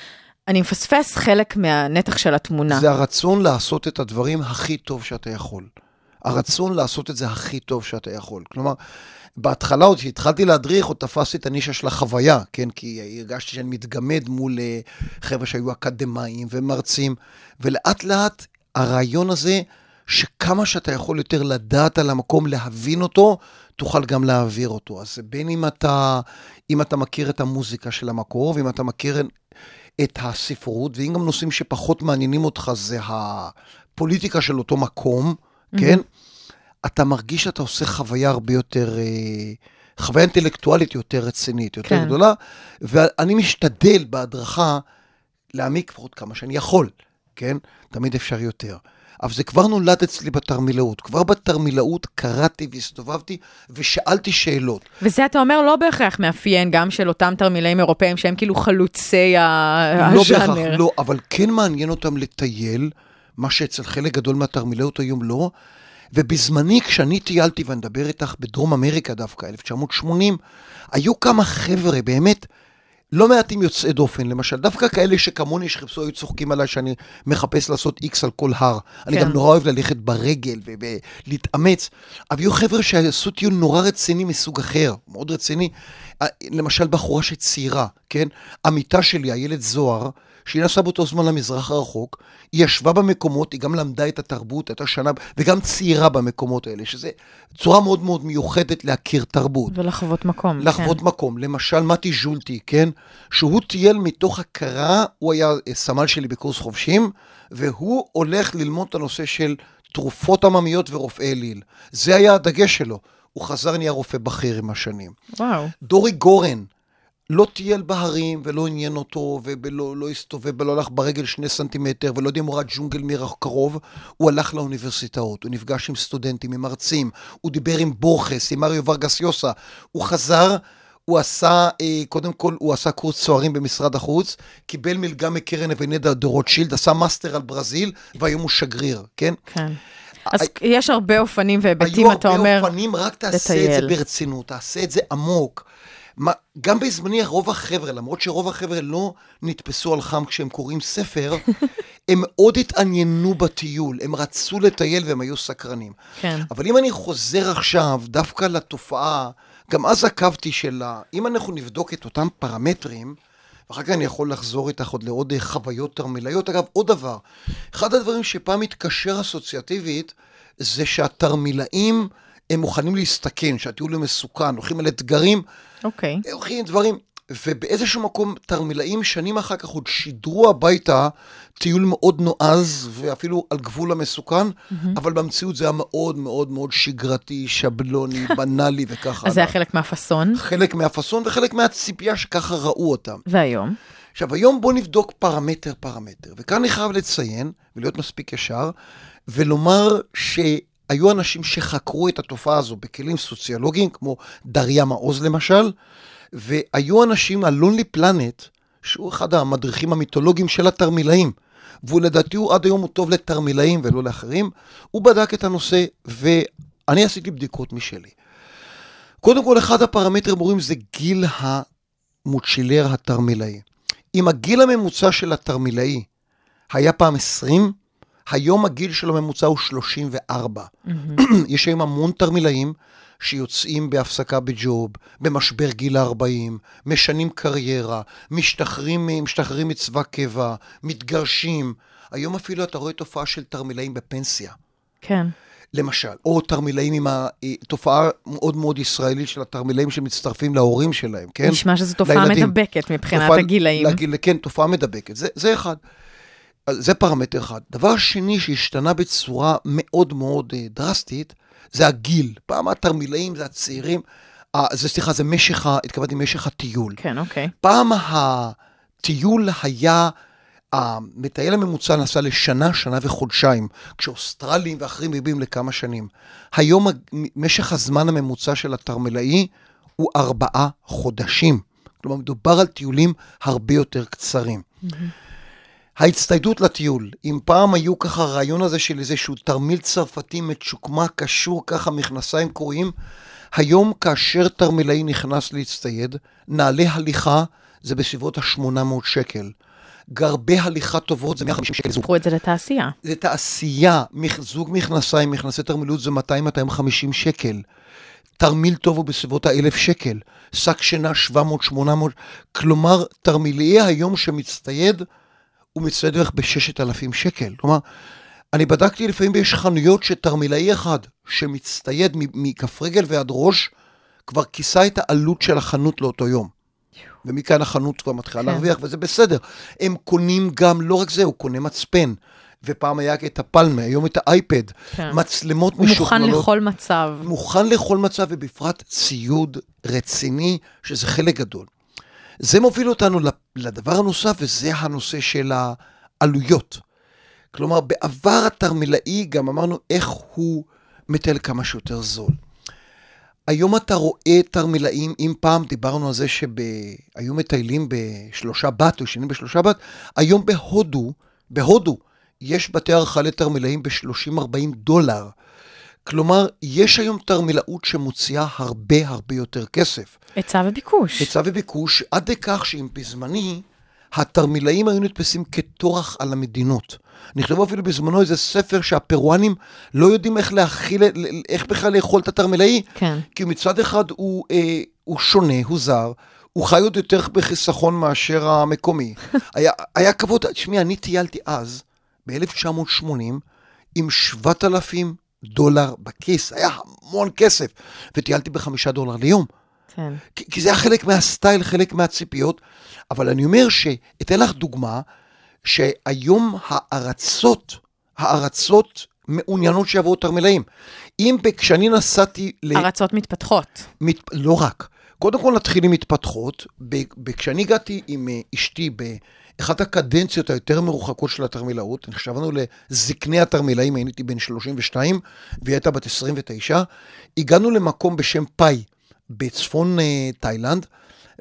אני מפספס חלק מהנתח של התמונה. זה הרצון לעשות את הדברים הכי טוב שאתה יכול. הרצון לעשות את זה הכי טוב שאתה יכול. כלומר, בהתחלה, עוד כשהתחלתי להדריך, עוד תפסתי את הנישה של החוויה, כן? כי הרגשתי שאני מתגמד מול אה, חבר'ה שהיו אקדמאים ומרצים, ולאט לאט הרעיון הזה, שכמה שאתה יכול יותר לדעת על המקום, להבין אותו, תוכל גם להעביר אותו. אז בין אם אתה, אם אתה מכיר את המוזיקה של המקור, ואם אתה מכיר את הספרות, ואם גם נושאים שפחות מעניינים אותך זה הפוליטיקה של אותו מקום, כן? אתה מרגיש שאתה עושה חוויה הרבה יותר, אה, חוויה אינטלקטואלית יותר רצינית, יותר כן. גדולה, ואני משתדל בהדרכה להעמיק לפחות כמה שאני יכול, כן? תמיד אפשר יותר. אבל זה כבר נולד אצלי בתרמילאות. כבר בתרמילאות קראתי והסתובבתי ושאלתי שאלות. וזה אתה אומר לא בהכרח מאפיין גם של אותם תרמילאים אירופאים שהם כאילו חלוצי לא הז'אנר. בהכרח, לא, אבל כן מעניין אותם לטייל, מה שאצל חלק גדול מהתרמילאות היום לא. ובזמני, כשאני טיילתי, ואני מדבר איתך בדרום אמריקה דווקא, 1980, היו כמה חבר'ה, באמת, לא מעטים יוצאי דופן, למשל, דווקא כאלה שכמוני שחיפשו היו צוחקים עליי שאני מחפש לעשות איקס על כל הר. אני כן. גם נורא אוהב ללכת ברגל ולהתאמץ, אבל היו חבר'ה שעשו טיול נורא רציני מסוג אחר, מאוד רציני. למשל, בחורה שצעירה, כן? עמיתה שלי, הילד זוהר, שהיא נסעה באותו זמן למזרח הרחוק, היא ישבה במקומות, היא גם למדה את התרבות, הייתה שנה, וגם צעירה במקומות האלה, שזה צורה מאוד מאוד מיוחדת להכיר תרבות. ולחוות מקום. לחוות כן. מקום. למשל, מתי ז'ולטי, כן? שהוא טייל מתוך הכרה, הוא היה אה, סמל שלי בקורס חובשים, והוא הולך ללמוד את הנושא של תרופות עממיות ורופאי אליל. זה היה הדגש שלו. הוא חזר, נהיה רופא בכיר עם השנים. וואו. דורי גורן לא טייל בהרים ולא עניין אותו ולא לא הסתובב ולא הלך ברגל שני סנטימטר ולא יודע אם הוא ראה ג'ונגל מרח קרוב, הוא הלך לאוניברסיטאות, הוא נפגש עם סטודנטים, עם מרצים, הוא דיבר עם בורחס, עם מריו ורגס יוסה, הוא חזר, הוא עשה, אה, קודם כל, הוא עשה קורס צוערים במשרד החוץ, קיבל מלגה מקרן אבנדה דה רוטשילד, עשה מאסטר על ברזיל, והיום הוא שגריר, כן? כן. אז יש הרבה אופנים והיבטים, היו אתה הרבה אומר, אופנים, רק תעשה את זה לטייל. ברצינות, תעשה את זה עמוק. מה, גם בזמני רוב החבר'ה, למרות שרוב החבר'ה לא נתפסו על חם כשהם קוראים ספר, הם מאוד התעניינו בטיול, הם רצו לטייל והם היו סקרנים. כן. אבל אם אני חוזר עכשיו דווקא לתופעה, גם אז עקבתי של ה... אם אנחנו נבדוק את אותם פרמטרים, ואחר כך אני יכול לחזור איתך עוד לעוד אה, חוויות תרמילאיות. אגב, עוד דבר, אחד הדברים שפעם מתקשר אסוציאטיבית, זה שהתרמילאים הם מוכנים להסתכן, שהטיול הוא מסוכן, הולכים על אתגרים, אוקיי. הולכים דברים, ובאיזשהו מקום תרמילאים שנים אחר כך עוד שידרו הביתה טיול מאוד נועז ואפילו על גבול המסוכן, אבל במציאות זה היה מאוד מאוד מאוד שגרתי, שבלוני, בנאלי וככה. אז זה היה. חלק מהפאסון, חלק מהפאסון וחלק מהציפייה שככה ראו אותם. והיום? עכשיו, היום בואו נבדוק פרמטר פרמטר, וכאן אני חייב לציין, ולהיות מספיק ישר, ולומר שהיו אנשים שחקרו את התופעה הזו בכלים סוציולוגיים, כמו דריה מעוז למשל, והיו אנשים, הלונלי פלנט, שהוא אחד המדריכים המיתולוגיים של התרמילאים, והוא לדעתי הוא עד היום הוא טוב לתרמילאים ולא לאחרים, הוא בדק את הנושא, ואני עשיתי בדיקות משלי. קודם כל, אחד הפרמטרים אומרים זה גיל המוצ'ילר התרמילאי. אם הגיל הממוצע של התרמילאי היה פעם 20, היום הגיל של הממוצע הוא 34. יש היום המון תרמילאים שיוצאים בהפסקה בג'וב, במשבר גיל ה-40, משנים קריירה, משתחררים, משתחררים מצבא קבע, מתגרשים. היום אפילו אתה רואה תופעה של תרמילאים בפנסיה. כן. למשל, או תרמילאים עם התופעה מאוד מאוד ישראלית של התרמילאים שמצטרפים להורים שלהם, כן? נשמע שזו תופעה לילדים. מדבקת מבחינת תופעה- הגילאים. לגיל, כן, תופעה מדבקת. זה, זה אחד. זה פרמטר אחד. דבר שני שהשתנה בצורה מאוד מאוד אה, דרסטית, זה הגיל. פעם התרמילאים זה הצעירים, זה סליחה, זה משך, התכוונתי משך הטיול. כן, אוקיי. פעם הטיול היה, המטייל הממוצע נסע לשנה, שנה וחודשיים, כשאוסטרלים ואחרים מביאים לכמה שנים. היום משך הזמן הממוצע של התרמילאי הוא ארבעה חודשים. כלומר, מדובר על טיולים הרבה יותר קצרים. ההצטיידות לטיול, אם פעם היו ככה הרעיון הזה של איזשהו תרמיל צרפתי מצ'וקמק, קשור ככה, מכנסיים קרועים, היום כאשר תרמילאי נכנס להצטייד, נעלי הליכה זה בסביבות ה-800 שקל. גרבי הליכה טובות זה 150 שקל. קחו את זה לתעשייה. זה תעשייה, זוג מכנסיים, מכנסי תרמילאות זה 200-250 שקל. תרמיל טוב הוא בסביבות ה-1,000 שקל. שק שינה 700-800. כלומר, תרמילאי היום שמצטייד, הוא מצטייד בערך ב-6,000 שקל. כלומר, אני בדקתי לפעמים יש חנויות שתרמילאי אחד שמצטייד מכף רגל ועד ראש, כבר כיסה את העלות של החנות לאותו יום. ומכאן החנות כבר מתחילה כן. להרוויח, וזה בסדר. הם קונים גם, לא רק זה, הוא קונה מצפן. ופעם היה את הפלמה, היום את האייפד. כן. מצלמות הוא מוכן משוכללות. לכל מצב. מוכן לכל מצב, ובפרט ציוד רציני, שזה חלק גדול. זה מוביל אותנו לדבר הנוסף, וזה הנושא של העלויות. כלומר, בעבר התרמילאי גם אמרנו איך הוא מטייל כמה שיותר זול. היום אתה רואה תרמילאים, אם פעם דיברנו על זה שהיו מטיילים בשלושה בת או ישנים בשלושה בת, היום בהודו, בהודו, יש בתי הערכה לתרמילאים ב-30-40 דולר. כלומר, יש היום תרמילאות שמוציאה הרבה הרבה יותר כסף. היצע וביקוש. היצע וביקוש, עד לכך שאם בזמני, התרמילאים היו נתפסים כטורח על המדינות. נכתבו אפילו בזמנו איזה ספר שהפרואנים לא יודעים איך להכיל, איך בכלל לאכול את התרמילאי. כן. כי מצד אחד הוא, אה, הוא שונה, הוא זר, הוא חי עוד יותר בחיסכון מאשר המקומי. היה, היה כבוד, תשמעי, אני טיילתי אז, ב-1980, עם 7,000 דולר בכיס, היה המון כסף, וטיילתי בחמישה דולר ליום. כן. כי, כי זה היה חלק מהסטייל, חלק מהציפיות, אבל אני אומר שאתן לך דוגמה, שהיום הארצות, הארצות מעוניינות שיבואו תרמילאים. אם ב- כשאני נסעתי ל... ארצות מתפתחות. מת... לא רק. קודם כל נתחיל עם מתפתחות. ב... ב... כשאני הגעתי עם אה, אשתי באחת הקדנציות היותר מרוחקות של התרמילאות, נחשבנו לזקני התרמילאים, הייתי בן 32 והיא הייתה בת 29, הגענו למקום בשם פאי בצפון אה, תאילנד,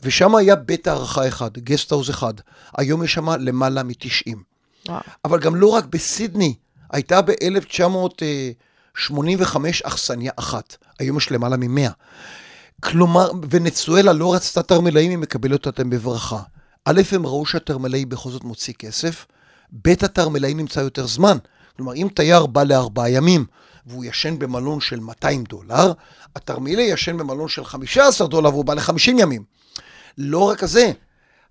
ושם היה בית הערכה אחד, גסטהאוז אחד. היום יש שם למעלה מ-90. וואו. אבל גם לא רק בסידני, הייתה ב-1985 אכסניה אחת, היום יש למעלה מ-100. כלומר, ונצואלה לא רצתה תרמילאים, היא מקבלת אותם בברכה. א', הם ראו שהתרמילאי בכל זאת מוציא כסף, ב', התרמילאי נמצא יותר זמן. כלומר, אם תייר בא לארבעה ימים והוא ישן במלון של 200 דולר, התרמילאי ישן במלון של 15 דולר והוא בא ל-50 ימים. לא רק זה,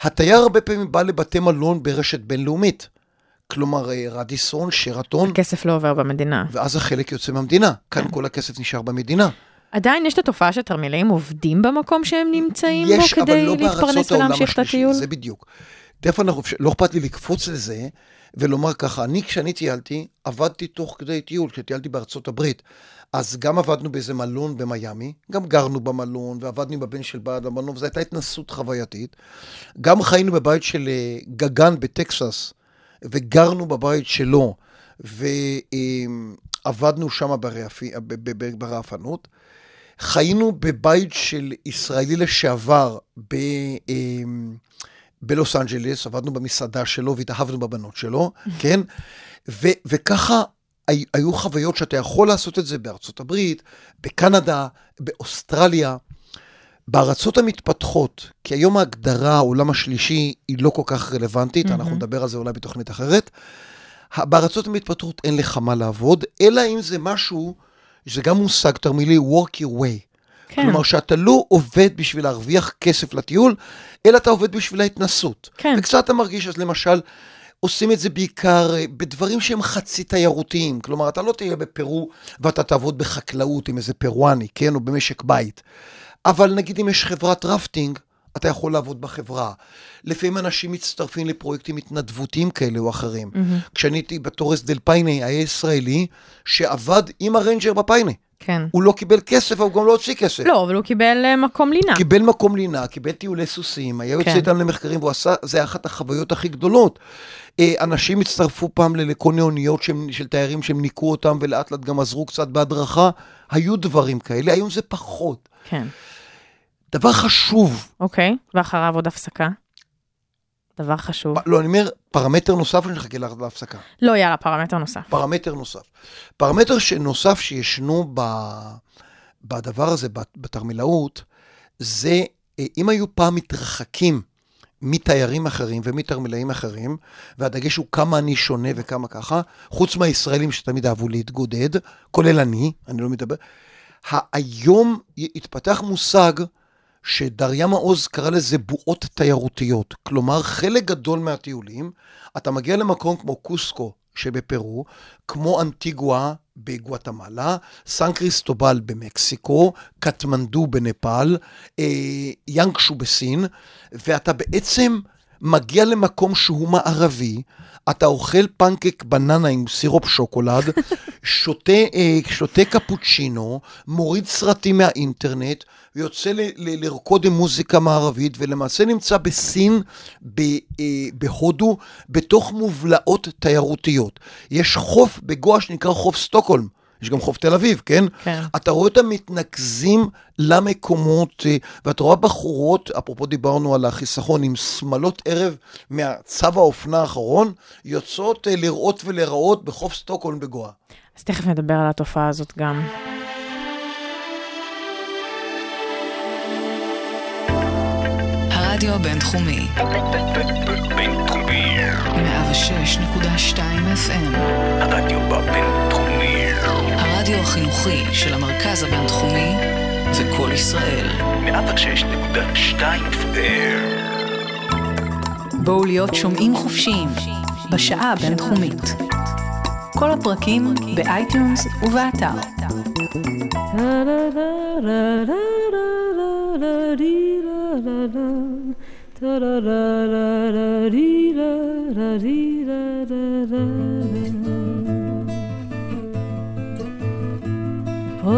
התייר הרבה פעמים בא לבתי מלון ברשת בינלאומית. כלומר, אה, רדיסון, שרתון, כסף לא עובר במדינה. ואז החלק יוצא מהמדינה. כאן כל הכסף נשאר במדינה. עדיין יש את התופעה שתרמילאים עובדים במקום שהם נמצאים בו יש, אבל כדי לא להתפרנס ולהמשיך את הטיול? זה בדיוק. תכף אנחנו, לא אכפת לי לקפוץ לזה ולומר ככה, אני כשאני טיילתי, עבדתי תוך כדי טיול, כשטיילתי בארצות הברית. אז גם עבדנו באיזה מלון במיאמי, גם גרנו במלון, ועבדנו עם הבן של בעל המלון, וזו הייתה התנסות חווייתית. גם חיינו בבית של אה, גגן בטקסס, וגרנו בבית שלו, ועבדנו שם ב- ב- ברעפנות. חיינו בבית של ישראלי לשעבר ב, אמ, בלוס אנג'לס, עבדנו במסעדה שלו והתאהבנו בבנות שלו, כן? ו, וככה הי- היו חוויות שאתה יכול לעשות את זה בארצות הברית, בקנדה, באוסטרליה. בארצות המתפתחות, כי היום ההגדרה, העולם השלישי, היא לא כל כך רלוונטית, mm-hmm. אנחנו נדבר על זה אולי בתוכנית אחרת. בארצות המתפתחות אין לך מה לעבוד, אלא אם זה משהו, זה גם מושג תרמילי, work your way. כן. כלומר, שאתה לא עובד בשביל להרוויח כסף לטיול, אלא אתה עובד בשביל ההתנסות. כן. וקצת אתה מרגיש, אז למשל, עושים את זה בעיקר אה, בדברים שהם חצי תיירותיים. כלומר, אתה לא תהיה בפרו ואתה תעבוד בחקלאות עם איזה פרואני, כן, או במשק בית. אבל נגיד אם יש חברת רפטינג, אתה יכול לעבוד בחברה. לפעמים אנשים מצטרפים לפרויקטים התנדבותיים כאלה או אחרים. Mm-hmm. כשאני הייתי בתורס דל פיינה, היה ישראלי שעבד עם ה ranger בפיינה. כן. הוא לא קיבל כסף, אבל הוא גם לא הוציא כסף. לא, אבל הוא קיבל אה, מקום לינה. קיבל מקום לינה, קיבל טיולי סוסים, היה יוצא כן. איתם למחקרים, והוא עשה, זה אחת החוויות הכי גדולות. אה, אנשים הצטרפו פעם לכל מיני אוניות שהם- של תיירים שהם ניקו אותם, ולאט לאט גם עזרו קצת בהדרכה. היו דברים כאלה, היום זה פחות. כן. דבר חשוב, אוקיי, ואחריו עוד הפסקה. דבר חשוב. לא, אני אומר, פרמטר נוסף או שנחכה לה- להפסקה? לא, יאללה, פרמטר נוסף. פרמטר נוסף. פרמטר נוסף שישנו ב, בדבר הזה, בת- בתרמילאות, זה אה, אם היו פעם מתרחקים מתיירים אחרים ומתרמילאים אחרים, והדגש הוא כמה אני שונה וכמה ככה, חוץ מהישראלים שתמיד אהבו להתגודד, כולל אני, אני לא מדבר, היום התפתח מושג שדריה מעוז קרא לזה בועות תיירותיות. כלומר, חלק גדול מהטיולים, אתה מגיע למקום כמו קוסקו שבפרו, כמו אנטיגואה בגואטמלה, סן קריסטובל במקסיקו, קטמנדו בנפאל, אה, יאנגשו בסין, ואתה בעצם מגיע למקום שהוא מערבי, אתה אוכל פנקק בננה עם סירופ שוקולד, שותה, אה, שותה קפוצ'ינו, מוריד סרטים מהאינטרנט, ויוצא ל- ל- לרקוד עם מוזיקה מערבית, ולמעשה נמצא בסין, ב, אה, בהודו, בתוך מובלעות תיירותיות. יש חוף בגואה שנקרא חוף סטוקהולם. יש גם חוף תל אביב, כן? כן. אתה רואה אותם מתנקזים למקומות, אה, ואתה רואה בחורות, אפרופו דיברנו על החיסכון, עם שמלות ערב מהצו האופנה האחרון, יוצאות אה, לראות ולהיראות בחוף סטוקהולם בגואה. אז תכף נדבר על התופעה הזאת גם. הרדיו הבינתחומי, בינתחומי. 106.2 FM, הרדיו הבינתחומי. הרדיו החינוכי של המרכז הבינתחומי זה קול ישראל. 106.2 FM. בואו להיות שומעים חופשיים בשעה הבינתחומית. כל הפרקים ב iTunes ובאתר.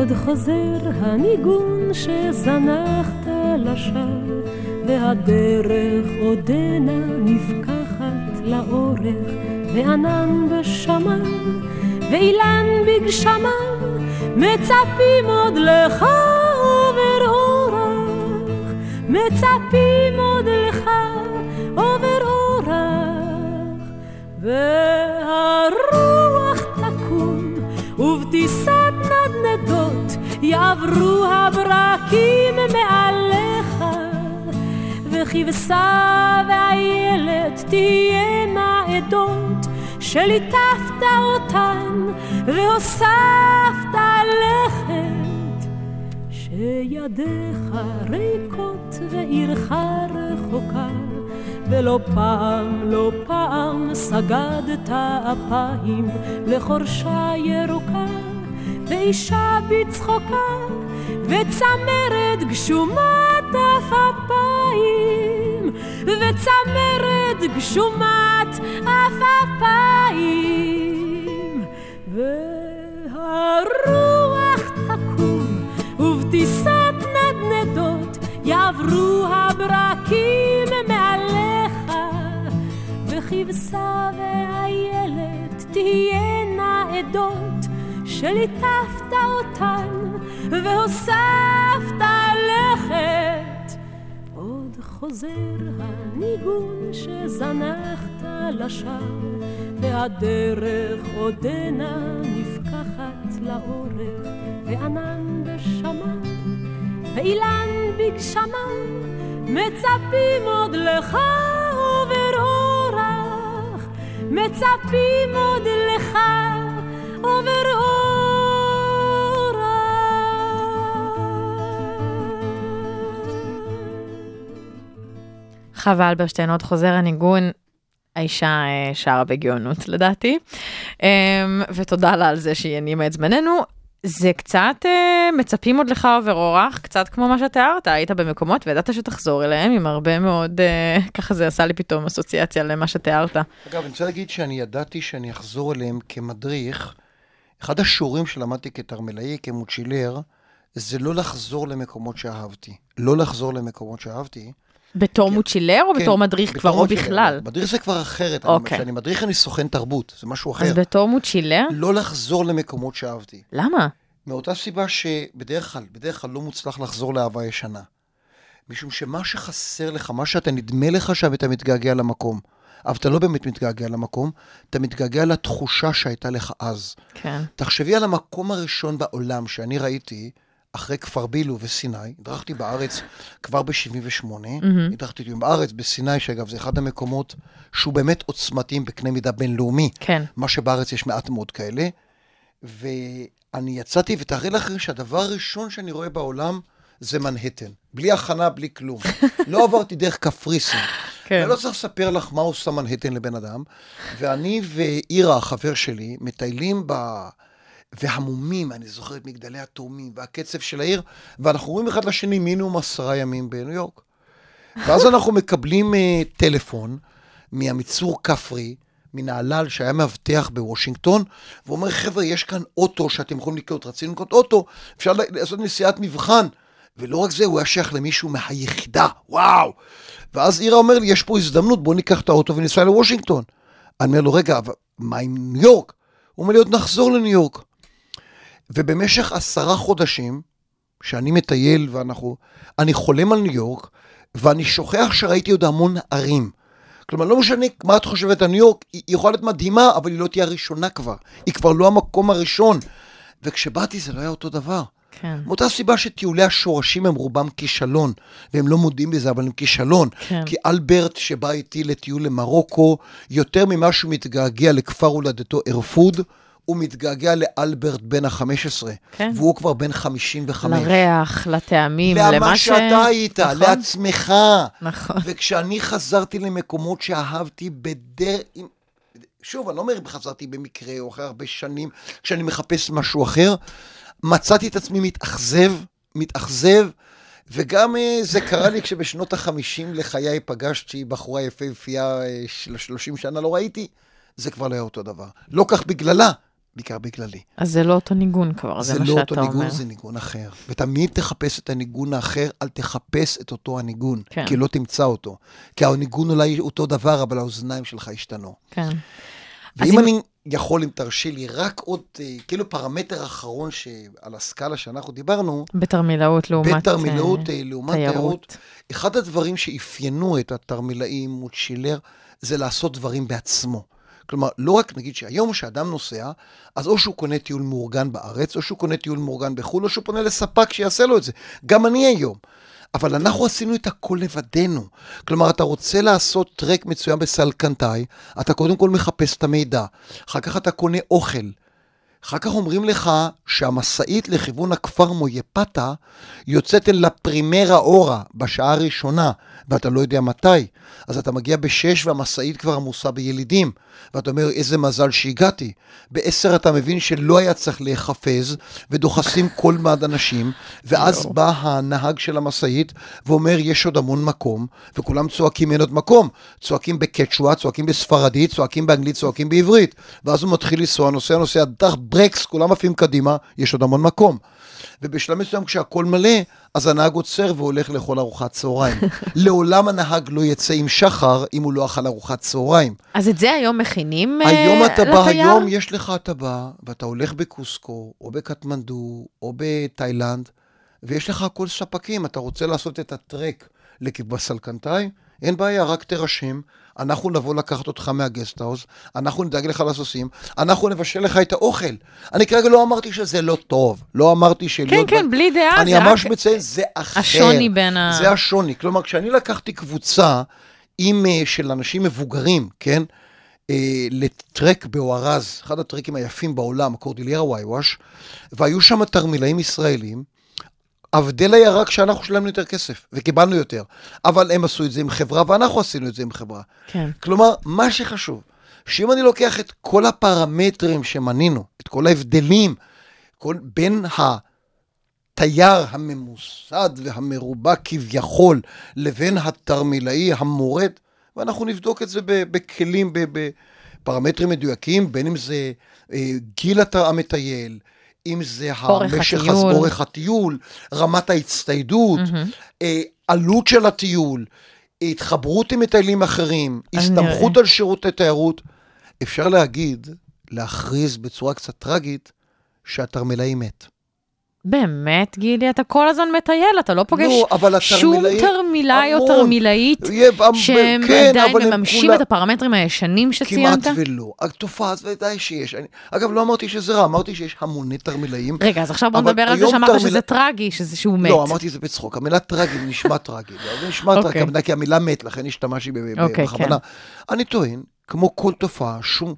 עוד חוזר הניגון שזנחת לשווא, והדרך עודנה נפקחת לאורך, וענן בשמיים, ואילן בגשמיו, מצפים עוד לך עובר אורח, מצפים עוד לך עובר אורח, והרוח ובטיסת נדנדות יעברו הברקים מעליך, וכבשה ואיילת תהיינה עדות, שליטפת אותן והוספת לכת, שידיך ריקות ועירך רחוקה, ולא פעם, לא פעם סגדת אפיים לחורשה ירוקה, ואישה בצחוקה, וצמרת גשומת עפפיים, וצמרת גשומת עפפיים, והרוח תקום, ובטיסת נדנדות יעברו הברקים וכבשה ואיילת תהיינה עדות, שליטפת אותן והוספת לכת. עוד חוזר הניגון שזנחת לשווא, והדרך עודנה נפקחת לאורך, וענן בשמיים, ואילן בגשמיו, מצפים עוד לך אורח, מצפים עוד לך עובר אורח. חווה אלברשטיין עוד חוזר הניגון. האישה אה, שרה בגאונות לדעתי, אמ, ותודה לה על זה שהיא הנימה את זמננו. זה קצת אה, מצפים עוד לך עובר אורח, קצת כמו מה שתיארת, היית במקומות וידעת שתחזור אליהם עם הרבה מאוד, אה, ככה זה עשה לי פתאום אסוציאציה למה שתיארת. אגב, אני רוצה להגיד שאני ידעתי שאני אחזור אליהם כמדריך. אחד השיעורים שלמדתי כתרמלאי, כמוצ'ילר, זה לא לחזור למקומות שאהבתי. לא לחזור למקומות שאהבתי. בתור מוצ'ילר או כן, בתור מדריך כבר בתור או מוצ'ילר. בכלל? מדריך זה כבר אחרת. אוקיי. כשאני מדריך אני סוכן תרבות, זה משהו אחר. אז בתור מוצ'ילר? לא לחזור למקומות שאהבתי. למה? מאותה סיבה שבדרך כלל, בדרך כלל לא מוצלח לחזור לאהבה ישנה. משום שמה שחסר לך, מה שאתה נדמה לך שאתה מתגעגע למקום, אבל אתה לא באמת מתגעגע למקום, אתה מתגעגע לתחושה שהייתה לך אז. כן. תחשבי על המקום הראשון בעולם שאני ראיתי, אחרי כפר בילו וסיני, הדרכתי בארץ כבר ב-78, הדרכתי בארץ, בסיני, שאגב זה אחד המקומות שהוא באמת עוצמתיים בקנה מידה בינלאומי. כן. מה שבארץ יש מעט מאוד כאלה. ואני יצאתי, ותארי לך שהדבר הראשון שאני רואה בעולם זה מנהטן. בלי הכנה, בלי כלום. לא עברתי דרך קפריסין. כן. אני לא צריך לספר לך מה עושה מנהטן לבן אדם. ואני ואירה, החבר שלי, מטיילים ב... והמומים, אני זוכר את מגדלי התאומים והקצב של העיר, ואנחנו רואים אחד לשני מינימום עשרה ימים בניו יורק. ואז אנחנו מקבלים uh, טלפון מהמיצור כפרי, מנהלל שהיה מאבטח בוושינגטון, והוא אומר, חבר'ה, יש כאן אוטו שאתם יכולים לקנות, רצינו לקנות אוטו, אפשר לעשות נסיעת מבחן. ולא רק זה, הוא היה שייך למישהו מהיחידה, וואו. ואז אירה אומר לי, יש פה הזדמנות, בוא ניקח את האוטו וניסע לוושינגטון. אני אומר לו, רגע, אבל מה עם ניו יורק? הוא אומר לי, עוד נחזור לניו יורק. ובמשך עשרה חודשים, שאני מטייל ואנחנו, אני חולם על ניו יורק, ואני שוכח שראיתי עוד המון ערים. כלומר, לא משנה מה את חושבת על ניו יורק, היא יכולה להיות מדהימה, אבל היא לא תהיה הראשונה כבר. היא כבר לא המקום הראשון. וכשבאתי זה לא היה אותו דבר. כן. מאותה סיבה שטיולי השורשים הם רובם כישלון, והם לא מודים בזה, אבל הם כישלון. כן. כי אלברט, שבא איתי לטיול למרוקו, יותר ממה שהוא מתגעגע לכפר הולדתו ארפוד, הוא מתגעגע לאלברט בן ה-15, כן. והוא כבר בן 55. לריח, לטעמים, למה למה ש... שאתה היית, נכון. לעצמך. נכון. וכשאני חזרתי למקומות שאהבתי בדר... עם- שוב, אני לא אומר אם חזרתי במקרה או אחרי הרבה שנים, כשאני מחפש משהו אחר, מצאתי את עצמי מתאכזב, מתאכזב, וגם אה, זה קרה לי כשבשנות החמישים לחיי פגשתי בחורה יפהפייה אה, של 30 שנה לא ראיתי, זה כבר לא היה אותו דבר. לא כך בגללה, בעיקר בגללי. אז זה לא אותו ניגון כבר, זה, זה מה לא שאתה אותו אומר. ניגון, זה ניגון אחר. ותמיד תחפש את הניגון האחר, אל תחפש את אותו הניגון, כן. כי לא תמצא אותו. כי הניגון אולי אותו דבר, אבל האוזניים שלך השתנו. כן. ואם אם- אני יכול, אם תרשי לי, רק עוד, אה, כאילו פרמטר אחרון שעל הסקאלה שאנחנו דיברנו, בתרמילאות לעומת... בתרמילאות אה, אה, לעומת תיירות. תיירות, אחד הדברים שאפיינו את התרמילאים מול שילר, זה לעשות דברים בעצמו. כלומר, לא רק נגיד שהיום כשאדם נוסע, אז או שהוא קונה טיול מאורגן בארץ, או שהוא קונה טיול מאורגן בחו"ל, או שהוא פונה לספק שיעשה לו את זה. גם אני היום. אבל אנחנו עשינו את הכל לבדנו. כלומר, אתה רוצה לעשות טרק מצוין בסלקנטאי, אתה קודם כל מחפש את המידע, אחר כך אתה קונה אוכל. אחר כך אומרים לך שהמשאית לכיוון הכפר מויפטה יוצאת אל לפרימרה אורה בשעה הראשונה, ואתה לא יודע מתי. אז אתה מגיע בשש והמשאית כבר עמוסה בילידים, ואתה אומר, איזה מזל שהגעתי. בעשר אתה מבין שלא היה צריך להיחפז, ודוחסים כל מעד אנשים, ואז בא הנהג של המשאית ואומר, יש עוד המון מקום, וכולם צועקים, אין עוד מקום. צועקים בקצ'ואה, צועקים בספרדית, צועקים באנגלית, צועקים בעברית. ואז הוא מתחיל לנסוע, נוסע, נוסע, דח ברקס, כולם עפים קדימה, יש עוד המון מקום. ובשלב מסוים כשהכול מלא, אז הנהג עוצר והולך לאכול ארוחת צהריים. לעולם הנהג לא יצא עם שחר אם הוא לא אכל ארוחת צהריים. אז את זה היום מכינים אה, היום אתה בא? היום יש לך, אתה בא, ואתה הולך בקוסקו, או בקטמנדו, או בתאילנד, ויש לך הכל ספקים, אתה רוצה לעשות את הטרק לכיוון סלקנטאי, אין בעיה, רק תירשם, אנחנו נבוא לקחת אותך מהגסטהאוס, אנחנו נדאג לך לסוסים, אנחנו נבשל לך את האוכל. אני כרגע לא אמרתי שזה לא טוב, לא אמרתי שלא... כן, כן, בלי דעה, אני ממש רק מציין, זה אחר. השוני בין ה- זה השוני. כלומר, כשאני לקחתי קבוצה עם, אה, של אנשים מבוגרים, כן? אה, לטרק באוהרז, אחד הטרקים היפים בעולם, קורדיליירה וואיווש, והיו שם תרמילאים ישראלים. ההבדל היה רק שאנחנו שילמנו יותר כסף, וקיבלנו יותר. אבל הם עשו את זה עם חברה, ואנחנו עשינו את זה עם חברה. כן. כלומר, מה שחשוב, שאם אני לוקח את כל הפרמטרים שמנינו, את כל ההבדלים, כל, בין התייר הממוסד והמרובע כביכול, לבין התרמילאי המורד, ואנחנו נבדוק את זה בכלים, בפרמטרים מדויקים, בין אם זה אה, גיל המטייל, אם זה אורך המשך, הטיול. אורך הטיול, רמת ההצטיידות, אה, עלות של הטיול, התחברות עם מטיילים אחרים, אז הסתמכות. על שירותי תיירות. אפשר להגיד, להכריז בצורה קצת טרגית, שהתרמילאי מת. באמת, גילי, אתה כל הזמן מטייל, אתה לא פוגש לא, אבל שום תרמילאי או. תרמילאית שהם כן, עדיין מממשים כולם- את הפרמטרים הישנים כמעט שציינת? ולא. התופעה הזאת ודאי שיש. אני, אגב, לא אמרתי שזה רע, אמרתי שיש המוני תרמילאים. רגע, אז עכשיו בוא נדבר על זה שאמרת תרמיל- שזה טרגי, שזה שהוא מת. לא, אמרתי זה בצחוק. המילה טרגי נשמע טרגי. זה נשמע אוקיי. טרגי, כי המילה מת, לכן השתמשתי אוקיי, בכוונה. אני טוען, כמו כל תופעה, שום...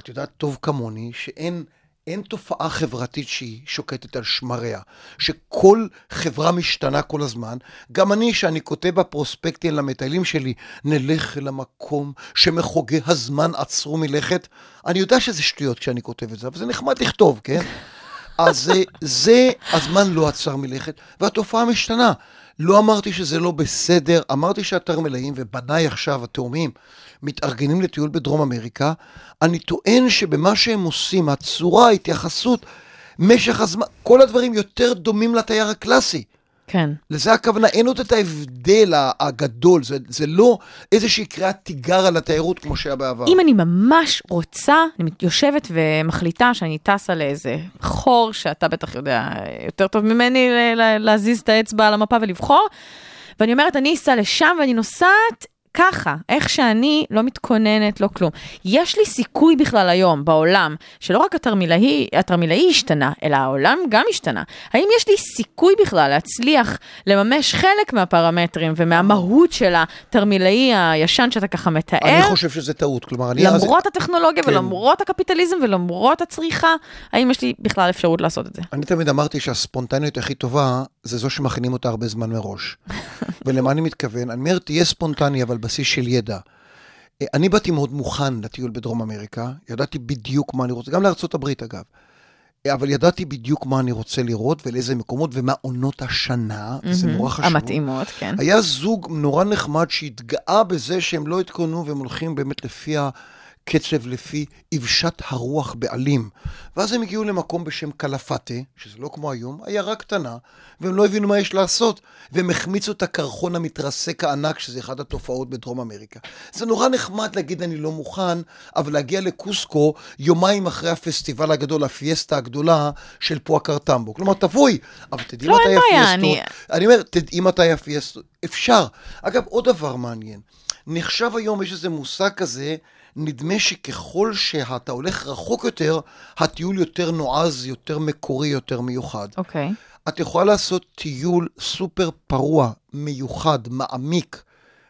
את יודעת טוב כמוני, שאין... אין תופעה חברתית שהיא שוקטת על שמריה, שכל חברה משתנה כל הזמן. גם אני, שאני כותב בפרוספקטים למטיילים שלי, נלך אל המקום שמחוגי הזמן עצרו מלכת, אני יודע שזה שטויות כשאני כותב את זה, אבל זה נחמד לכתוב, כן? אז זה, זה, הזמן לא עצר מלכת, והתופעה משתנה. לא אמרתי שזה לא בסדר, אמרתי שהתרמלאים ובניי עכשיו, התאומים, מתארגנים לטיול בדרום אמריקה. אני טוען שבמה שהם עושים, הצורה, ההתייחסות, משך הזמן, כל הדברים יותר דומים לתייר הקלאסי. כן. לזה הכוונה, אין עוד את ההבדל הגדול, זה, זה לא איזושהי קריאת תיגר על התיירות כמו שהיה בעבר. אם אני ממש רוצה, אני יושבת ומחליטה שאני טסה לאיזה חור, שאתה בטח יודע יותר טוב ממני להזיז את האצבע על המפה ולבחור, ואני אומרת, אני אסע לשם ואני נוסעת ככה, איך שאני לא מתכוננת, לא כלום. יש לי סיכוי בכלל היום בעולם, שלא רק התרמילאי, התרמילאי השתנה, אלא העולם גם השתנה. האם יש לי סיכוי בכלל להצליח לממש חלק מהפרמטרים ומהמהות של התרמילאי הישן שאתה ככה מתאר? אני חושב שזה טעות, כלומר, אני... אז- למרות הטכנולוגיה כן. ולמרות הקפיטליזם ולמרות הצריכה, האם יש לי בכלל אפשרות לעשות את זה? אני תמיד אמרתי שהספונטניות הכי טובה זה זו שמכינים אותה הרבה זמן מראש. ולמה אני מתכוון? אני אומר, תהיה ספונטני, אבל בסיס של ידע. אה, אני באתי מאוד מוכן לטיול בדרום אמריקה, ידעתי בדיוק מה אני רוצה, גם לארצות הברית אגב. אה, אבל ידעתי בדיוק מה אני רוצה לראות ולאיזה מקומות ומה עונות השנה, זה נורא חשוב. המתאימות, כן. היה זוג נורא נחמד שהתגאה בזה שהם לא התכוננו והם הולכים באמת לפי הקצב, לפי יבשת הרוח בעלים. ואז הם הגיעו למקום בשם קלפטה, שזה לא כמו היום, עיירה קטנה, והם לא הבינו מה יש לעשות, והם החמיצו את הקרחון המתרסק הענק, שזה אחת התופעות בדרום אמריקה. זה נורא נחמד להגיד אני לא מוכן, אבל להגיע לקוסקו יומיים אחרי הפסטיבל הגדול, הפיאסטה הגדולה של פואקרטמבו. כלומר, תבואי, אבל תדעי לא, מתי הפיאסטות. אני- אני אומר, תדעי מתי הפיאסטות. אפשר. אגב, עוד דבר מעניין. נחשב היום, יש איזה מושג כזה, נדמה שככל שאתה הולך רחוק יותר, הטיול יותר נועז, יותר מקורי, יותר מיוחד. אוקיי. את יכולה לעשות טיול סופר פרוע, מיוחד, מעמיק,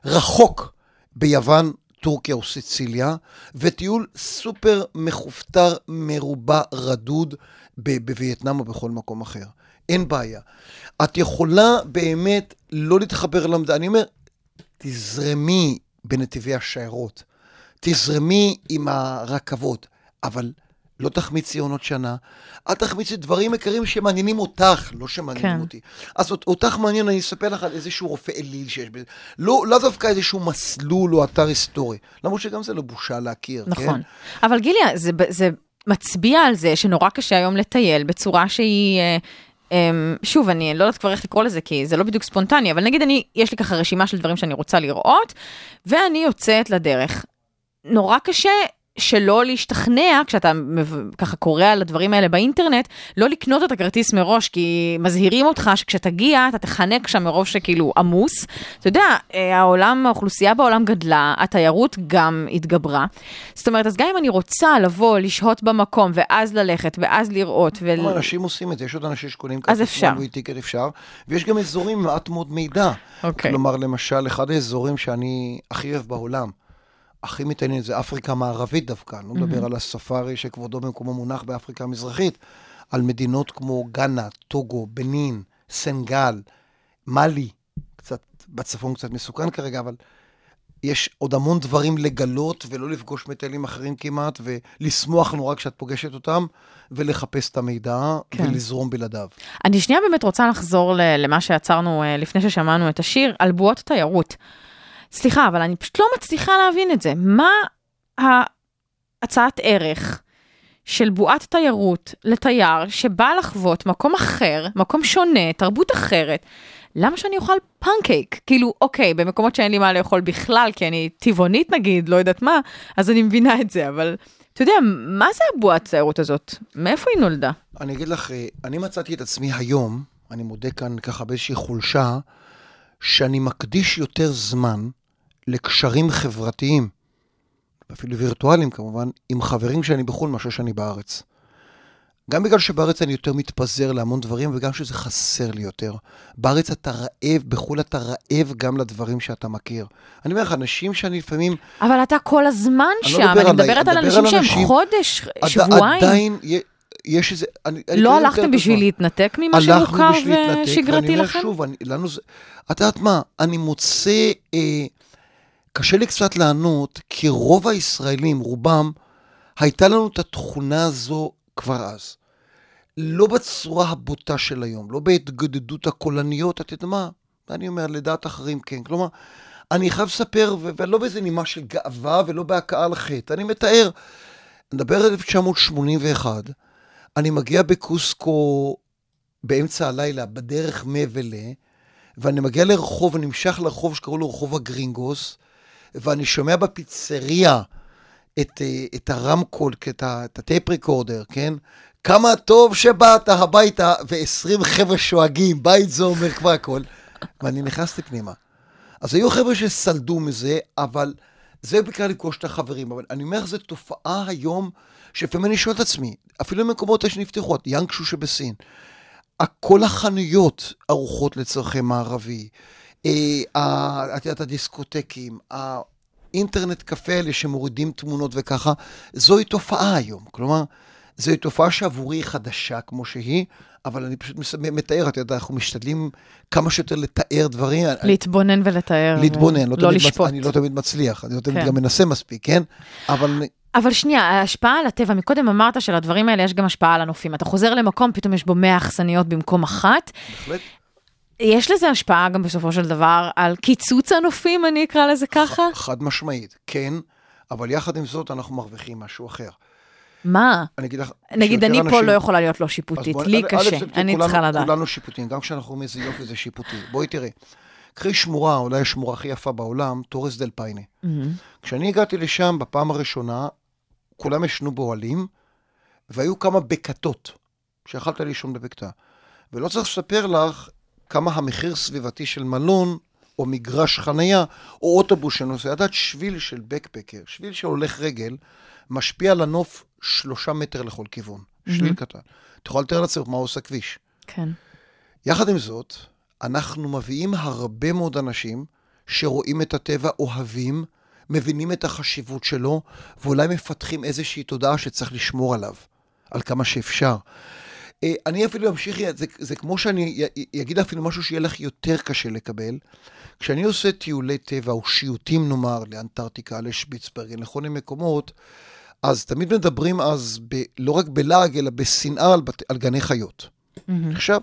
רחוק, ביוון, טורקיה או סיציליה, וטיול סופר מכופתר, מרובע, רדוד, בווייטנאם או בכל מקום אחר. אין בעיה. את יכולה באמת לא להתחבר למדע. אני אומר, תזרמי בנתיבי השיירות, תזרמי עם הרכבות, אבל לא תחמיצי עונות שנה, אל תחמיצי דברים יקרים שמעניינים אותך, לא שמעניינים כן. אותי. אז אות- אותך מעניין, אני אספר לך על איזשהו רופא אליל שיש בזה. לא, לא דווקא איזשהו מסלול או אתר היסטורי, למרות שגם זה לא בושה להכיר, כן? נכון. אבל גיליה, זה, זה מצביע על זה שנורא קשה היום לטייל בצורה שהיא... אה, אמ, שוב, אני לא יודעת כבר איך לקרוא לזה, כי זה לא בדיוק ספונטני, אבל נגיד אני, יש לי ככה רשימה של דברים שאני רוצה לראות, ואני יוצאת לדרך. נורא קשה שלא להשתכנע, כשאתה ככה קורא על הדברים האלה באינטרנט, לא לקנות את הכרטיס מראש, כי מזהירים אותך שכשתגיע, אתה תחנק שם מרוב שכאילו עמוס. אתה יודע, אה, העולם, האוכלוסייה בעולם גדלה, התיירות גם התגברה. זאת אומרת, אז גם אם אני רוצה לבוא, לשהות במקום, ואז ללכת, ואז לראות, ול... כמה אנשים עושים את זה, יש עוד אנשים שקונים אז אפשר. one way ticket אפשר, ויש גם אזורים מעט מאוד מידע. אוקיי. כלומר, למשל, אחד האזורים שאני הכי אוהב בעולם, הכי מתעניין זה אפריקה המערבית דווקא, אני לא מדבר על הספארי שכבודו במקומו מונח באפריקה המזרחית, על מדינות כמו גאנה, טוגו, בנין, סנגל, מאלי, קצת, בצפון קצת מסוכן כרגע, אבל יש עוד המון דברים לגלות ולא לפגוש מטיילים אחרים כמעט, ולשמוח נורא כשאת פוגשת אותם, ולחפש את המידע, כן. ולזרום בלעדיו. אני שנייה באמת רוצה לחזור למה שעצרנו אה, לפני ששמענו את השיר, על בועות תיירות. סליחה, אבל אני פשוט לא מצליחה להבין את זה. מה ההצעת ערך של בועת תיירות לתייר שבא לחוות מקום אחר, מקום שונה, תרבות אחרת? למה שאני אוכל פנקייק? כאילו, אוקיי, במקומות שאין לי מה לאכול בכלל, כי אני טבעונית נגיד, לא יודעת מה, אז אני מבינה את זה, אבל אתה יודע, מה זה הבועת תיירות הזאת? מאיפה היא נולדה? אני אגיד לך, אה, אני מצאתי את עצמי היום, אני מודה כאן ככה באיזושהי חולשה, שאני מקדיש יותר זמן לקשרים חברתיים, אפילו וירטואליים כמובן, עם חברים שאני בחו"ל מאשר שאני בארץ. גם בגלל שבארץ אני יותר מתפזר להמון דברים, וגם שזה חסר לי יותר. בארץ אתה רעב, בחו"ל אתה רעב גם לדברים שאתה מכיר. אני אומר לך, אנשים שאני לפעמים... אבל אתה כל הזמן אני לא שם, מדבר אני מדברת על אני מדבר אנשים על שהם חודש, עד- שבועיים. עדיין יש איזה... אני- אני לא יותר הלכתם בשביל. להתנתק ממה הלכנו שמוכר בשביל להתנתק, ושגרתי ואני אומר לכם? שוב, אני, לנו זה... את יודעת מה, אני מוצא... אה, קשה לי קצת לענות, כי רוב הישראלים, רובם, הייתה לנו את התכונה הזו כבר אז. לא בצורה הבוטה של היום, לא בהתגודדות הקולניות, את יודעת מה? ואני אומר, לדעת אחרים כן. כלומר, אני חייב לספר, ולא באיזה נימה של גאווה ולא בהכאה על חטא, אני מתאר. נדבר על 1981, אני מגיע בקוסקו באמצע הלילה, בדרך מבלה, ואני מגיע לרחוב, אני נמשך לרחוב שקראו לו רחוב הגרינגוס, ואני שומע בפיצריה את, אה, את הרמקול, את, את הטייפ ריקורדר, כן? כמה טוב שבאת הביתה, ו-20 חבר'ה שואגים, בית זה אומר כבר הכל, ואני נכנסתי פנימה. אז היו חבר'ה שסלדו מזה, אבל זה בעיקר לפגוש את החברים. אבל אני אומר, זו תופעה היום, שלפעמים אני שואל את עצמי, אפילו במקומות שנפתחו, יאנגשו שבסין, כל החנויות ערוכות לצורכי מערבי, אה, את יודעת, הדיסקוטקים, האינטרנט קפה האלה שמורידים תמונות וככה, זוהי תופעה היום. כלומר, זוהי תופעה שעבורי היא חדשה כמו שהיא, אבל אני פשוט מתאר, את יודעת, אנחנו משתדלים כמה שיותר לתאר דברים. להתבונן ולתאר. להתבונן, לא, לא תמיד מצ- לשפוט. אני לא תמיד מצליח, אני לא תמיד כן. גם מנסה מספיק, כן? אבל אבל שנייה, ההשפעה על הטבע, מקודם אמרת שלדברים האלה יש גם השפעה על הנופים. אתה חוזר למקום, פתאום יש בו 100 אכסניות במקום אחת. בהחלט, יש לזה השפעה גם בסופו של דבר על קיצוץ הנופים, אני אקרא לזה ככה? חד משמעית, כן, אבל יחד עם זאת אנחנו מרוויחים משהו אחר. מה? אני אגיד לך... נגיד, אני פה אנשים- לא יכולה להיות לא שיפוטית, בואי- לי א', קשה, א', אני כולנו- צריכה לדעת. כולנו שיפוטיים, גם כשאנחנו אומרים איזה יופי זה שיפוטי. בואי תראי, קחי שמורה, אולי השמורה הכי יפה בעולם, תורס דל פיינה. מהמם. כשאני הגעתי לשם בפעם הראשונה, כולם ישנו באוהלים, והיו כמה בקתות, שיכלת לישון בבקתה. ולא צריך לספר לך כמה המחיר סביבתי של מלון, או מגרש חנייה, או אוטובוס שנוסע. את יודעת, שביל של בקפקר, שביל של הולך רגל, משפיע על הנוף שלושה מטר לכל כיוון. שביל קטן. את יכולה לתאר לעצמך מה עושה כביש. כן. יחד עם זאת, אנחנו מביאים הרבה מאוד אנשים שרואים את הטבע, אוהבים, מבינים את החשיבות שלו, ואולי מפתחים איזושהי תודעה שצריך לשמור עליו, על כמה שאפשר. אה, אני אפילו אמשיך, זה, זה כמו שאני אגיד אפילו משהו שיהיה לך יותר קשה לקבל. כשאני עושה טיולי טבע או שיוטים נאמר לאנטארקטיקה, לשפיצברגן, לכל מיני מקומות, אז תמיד מדברים אז ב, לא רק בלעג, אלא בשנאה על, בת, על גני חיות. עכשיו,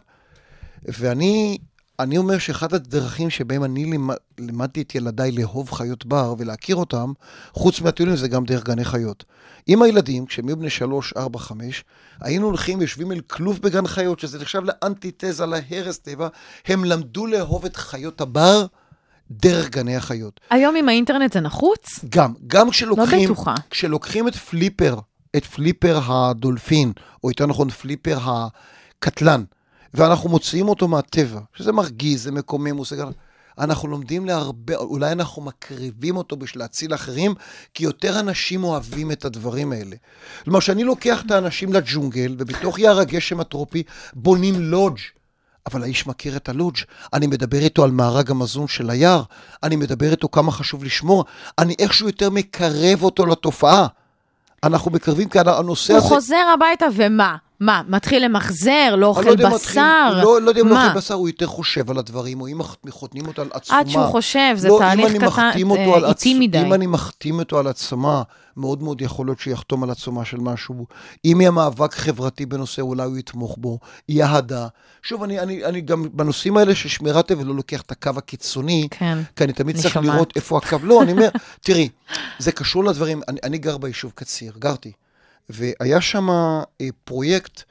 ואני אני אומר שאחת הדרכים שבהם אני לימד, לימדתי את ילדיי לאהוב חיות בר ולהכיר אותם, חוץ מהטיולים זה גם דרך גני חיות. עם הילדים, כשהם היו בני שלוש, ארבע, חמש, היינו הולכים, יושבים אל כלוב בגן חיות, שזה נחשב לאנטיתזה, להרס טבע, הם למדו לאהוב את חיות הבר דרך גני החיות. היום עם האינטרנט זה נחוץ? גם, גם כשלוקחים, לא בטוחה. כשלוקחים את פליפר, את פליפר הדולפין, או יותר נכון פליפר הקטלן, ואנחנו מוציאים אותו מהטבע, שזה מרגיז, זה מקומם, הוא גם... אנחנו לומדים להרבה, אולי אנחנו מקריבים אותו בשביל להציל אחרים, כי יותר אנשים אוהבים את הדברים האלה. כלומר, כשאני לוקח את האנשים לג'ונגל, ובתוך יער הגשם הטרופי בונים לודג', אבל האיש מכיר את הלודג', אני מדבר איתו על מארג המזון של היער, אני מדבר איתו כמה חשוב לשמור, אני איכשהו יותר מקרב אותו לתופעה. אנחנו מקרבים, כי הנושא הוא הזה... חוזר הביתה ומה? מה, מתחיל למחזר, לא אני אוכל לא בשר? מתחיל- לא, לא יודע אם לא? אוכל בשר, הוא יותר חושב על הדברים, או אם מח- חותמים אותו על עצומה. עד שהוא חושב, זה לא, תהליך קטן, אה, איטי עצ- מדי. אם אני מחתים אותו על עצמה, מאוד מאוד יכול להיות שיחתום על עצומה של משהו. אם יהיה מאבק חברתי בנושא, אולי הוא יתמוך בו. יהיה אהדה. שוב, אני, אני, אני גם בנושאים האלה של שמירת טבע לא לוקח את הקו הקיצוני, כן, כי אני תמיד צריך שומעת. לראות איפה הקו. לא, אני אומר, תראי, זה קשור לדברים. אני, אני גר ביישוב קציר, גרתי, והיה שם אה, פרויקט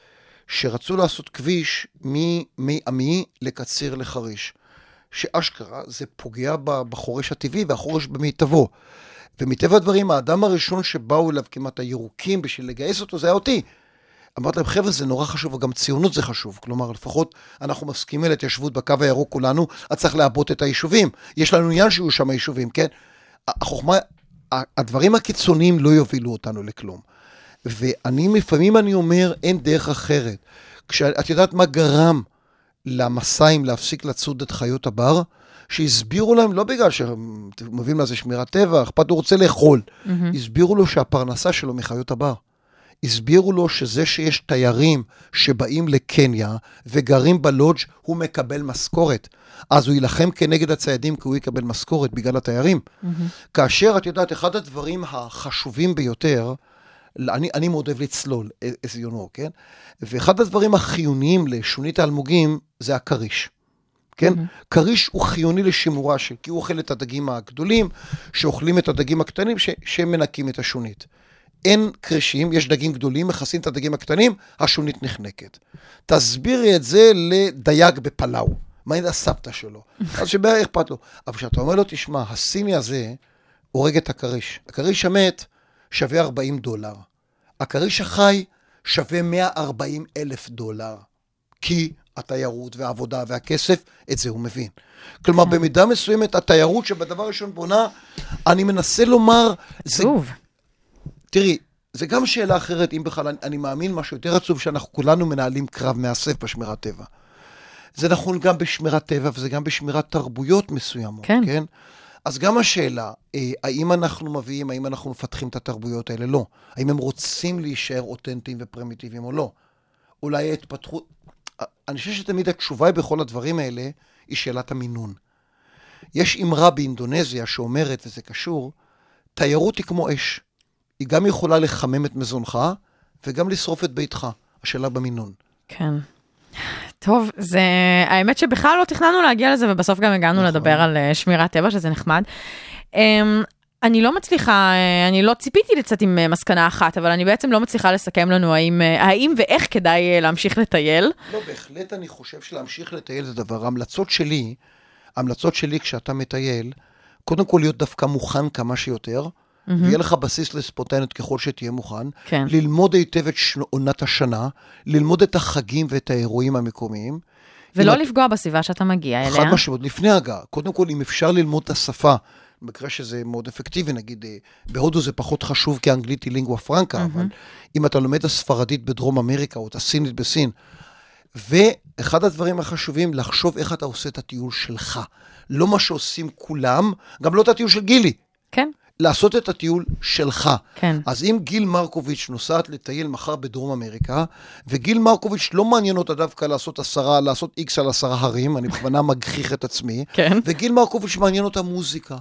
שרצו לעשות כביש ממי עמי לקציר לחריש. שאשכרה זה פוגע בחורש הטבעי והחורש במיטבו. ומטבע הדברים, האדם הראשון שבאו אליו כמעט הירוקים בשביל לגייס אותו, זה היה אותי. אמרתי להם, חבר'ה, זה נורא חשוב, וגם ציונות זה חשוב. כלומר, לפחות אנחנו מסכימים על התיישבות בקו הירוק כולנו, אז צריך לעבות את היישובים. יש לנו עניין שיהיו שם יישובים, כן? החוכמה, הדברים הקיצוניים לא יובילו אותנו לכלום. ואני, לפעמים אני אומר, אין דרך אחרת. כשאת יודעת מה גרם למסעים להפסיק לצוד את חיות הבר? שהסבירו להם, לא בגלל שהם מביאים לזה שמירת טבע, אכפת הוא רוצה לאכול. הסבירו לו שהפרנסה שלו מחיות הבר. הסבירו לו שזה שיש תיירים שבאים לקניה וגרים בלודג', הוא מקבל משכורת. אז הוא יילחם כנגד הציידים כי הוא יקבל משכורת בגלל התיירים. כאשר, את יודעת, אחד הדברים החשובים ביותר, אני, אני מאוד אוהב לצלול, as you know, כן? ואחד הדברים החיוניים לשונית האלמוגים זה הכריש. כן? כריש הוא חיוני לשימורה של, כי הוא אוכל את הדגים הגדולים, שאוכלים את הדגים הקטנים, ש, שמנקים את השונית. אין קרישים, יש דגים גדולים, מכסים את הדגים הקטנים, השונית נחנקת. תסבירי את זה לדייג בפלאו. מה עם הסבתא שלו? אז שבערך אכפת לו. אבל כשאתה אומר לו, תשמע, הסיני הזה הורג את הכריש. הכריש המת שווה 40 דולר. הכריש החי שווה 140 אלף דולר. כי התיירות והעבודה והכסף, את זה הוא מבין. כלומר, במידה מסוימת, התיירות שבדבר ראשון בונה, אני מנסה לומר, עצוב. תראי, זה גם שאלה אחרת, אם בכלל, אני, אני מאמין משהו יותר עצוב, שאנחנו כולנו מנהלים קרב מאסף בשמירת טבע. זה נכון גם בשמירת טבע, וזה גם בשמירת תרבויות מסוימות, כן. כן? אז גם השאלה, אה, האם אנחנו מביאים, האם אנחנו מפתחים את התרבויות האלה? לא. האם הם רוצים להישאר אותנטיים ופרימיטיביים או לא? אולי ההתפתחות... אה, אני חושב שתמיד התשובה בכל הדברים האלה היא שאלת המינון. יש אמרה באינדונזיה שאומרת, וזה קשור, תיירות היא כמו אש. היא גם יכולה לחמם את מזונך וגם לשרוף את ביתך. השאלה במינון. כן. טוב, זה... האמת שבכלל לא תכננו להגיע לזה, ובסוף גם הגענו נכון. לדבר על אה, שמירת טבע, שזה נחמד. אמ, אני לא מצליחה, אה, אני לא ציפיתי לצאת עם אה, מסקנה אחת, אבל אני בעצם לא מצליחה לסכם לנו האם, האם ואיך כדאי להמשיך לטייל. לא, בהחלט אני חושב שלהמשיך לטייל זה דבר. ההמלצות שלי, ההמלצות שלי כשאתה מטייל, קודם כל להיות דווקא מוכן כמה שיותר, ויהיה לך בסיס לספונטניות ככל שתהיה מוכן. כן. ללמוד היטב את שנ- עונת השנה, ללמוד את החגים ואת האירועים המקומיים. ולא לפגוע בסביבה שאתה מגיע חד אליה. משמעות, לפני הגעה. קודם כל, אם אפשר ללמוד את השפה, במקרה שזה מאוד אפקטיבי, נגיד, אה, בהודו זה פחות חשוב כי האנגלית היא לינגואה פרנקה, אבל אם אתה לומד את הספרדית בדרום אמריקה או את הסינית בסין, ואחד הדברים החשובים, לחשוב איך אתה עושה את הטיול שלך. לא מה שעושים כולם, גם לא את הטיול של גילי. כן, לעשות את הטיול שלך. כן. אז אם גיל מרקוביץ' נוסעת לטייל מחר בדרום אמריקה, וגיל מרקוביץ' לא מעניין אותה דווקא לעשות עשרה, לעשות איקס על עשרה הרים, אני בכוונה מגחיך את עצמי, כן. וגיל מרקוביץ' מעניין אותה מוזיקה.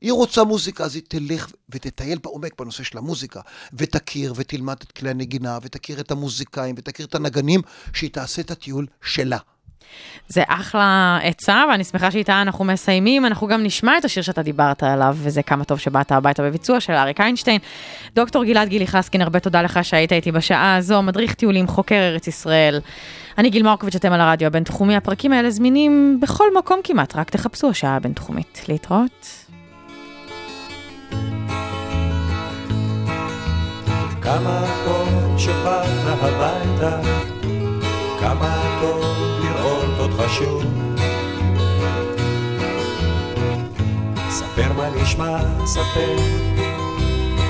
היא רוצה מוזיקה, אז היא תלך ותטייל בעומק בנושא של המוזיקה, ותכיר ותלמד את כלי הנגינה, ותכיר את המוזיקאים, ותכיר את הנגנים, שהיא תעשה את הטיול שלה. זה אחלה עצה, ואני שמחה שאיתה אנחנו מסיימים. אנחנו גם נשמע את השיר שאתה דיברת עליו, וזה כמה טוב שבאת הביתה בביצוע של אריק איינשטיין. דוקטור גלעד גילי חסקין, הרבה תודה לך שהיית איתי בשעה הזו, מדריך טיולים, חוקר ארץ ישראל. אני גיל מרקוביץ', אתם על הרדיו הבינתחומי. הפרקים האלה זמינים בכל מקום כמעט, רק תחפשו השעה הבינתחומית. להתראות. כמה טוב שבאת הביתה, כמה טוב שוב. ספר מה נשמע, ספר,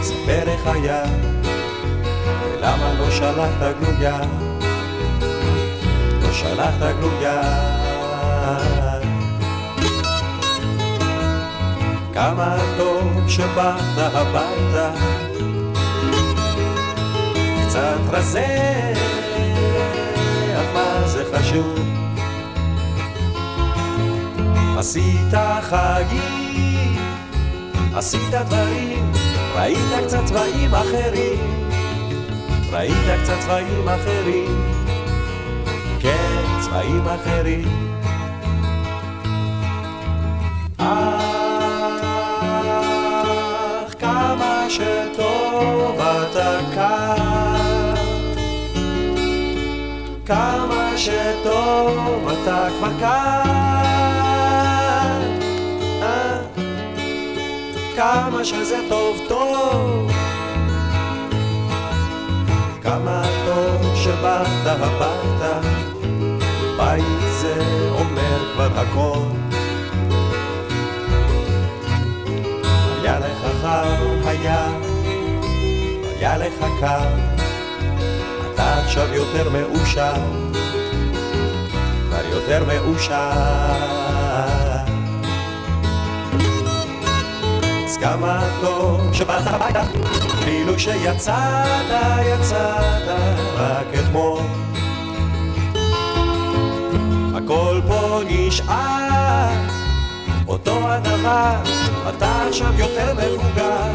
ספר איך היה, ולמה לא שלחת גלויה, לא שלחת גלויה. כמה טוב שבאת הביתה, קצת רזה, מה זה חשוב? עשית חגים, עשית דברים, ראית קצת צבעים אחרים, ראית קצת צבעים אחרים, כן, צבעים אחרים. אך כמה שטוב אתה כאן, כמה שטוב אתה כבר כאן, כמה שזה טוב טוב, כמה טוב שבאת הביתה, בית זה אומר כבר הכל. היה לך חם, היה, היה לך קר, אתה עכשיו יותר מאושר, כבר יותר מאושר. אז כמה טוב שבאת הביתה, כאילו שיצאת, יצאת רק אתמול. הכל פה נשאר אותו הדבר, אתה עכשיו יותר מבוגר,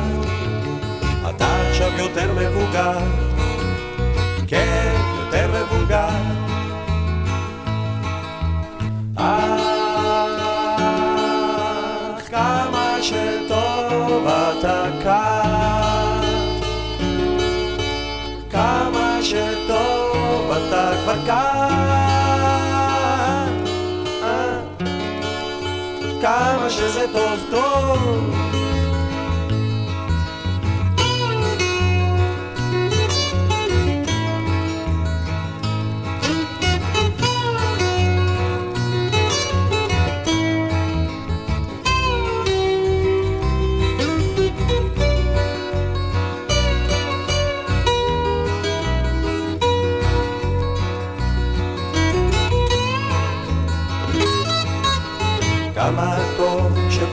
אתה עכשיו יותר מבוגר, שטוב אתה כבר כאן, אה, כמה שזה טוב טוב.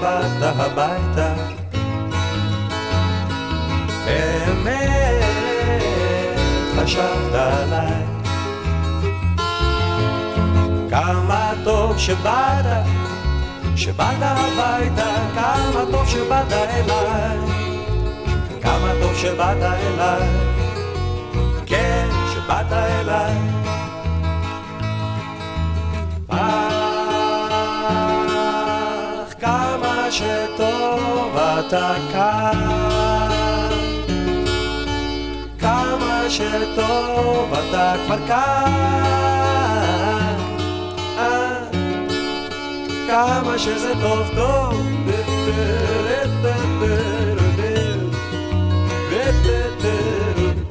שבאת הביתה. באמת חשבת עליי. כמה טוב שבאת, שבאת הביתה כמה טוב שבאת אליי. כמה טוב שבאת אליי. כן, שבאת אליי שטוב אתה כאן. כמה שטוב אתה כבר כאן. כמה שזה טוב טוב.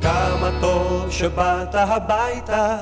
כמה טוב שבאת הביתה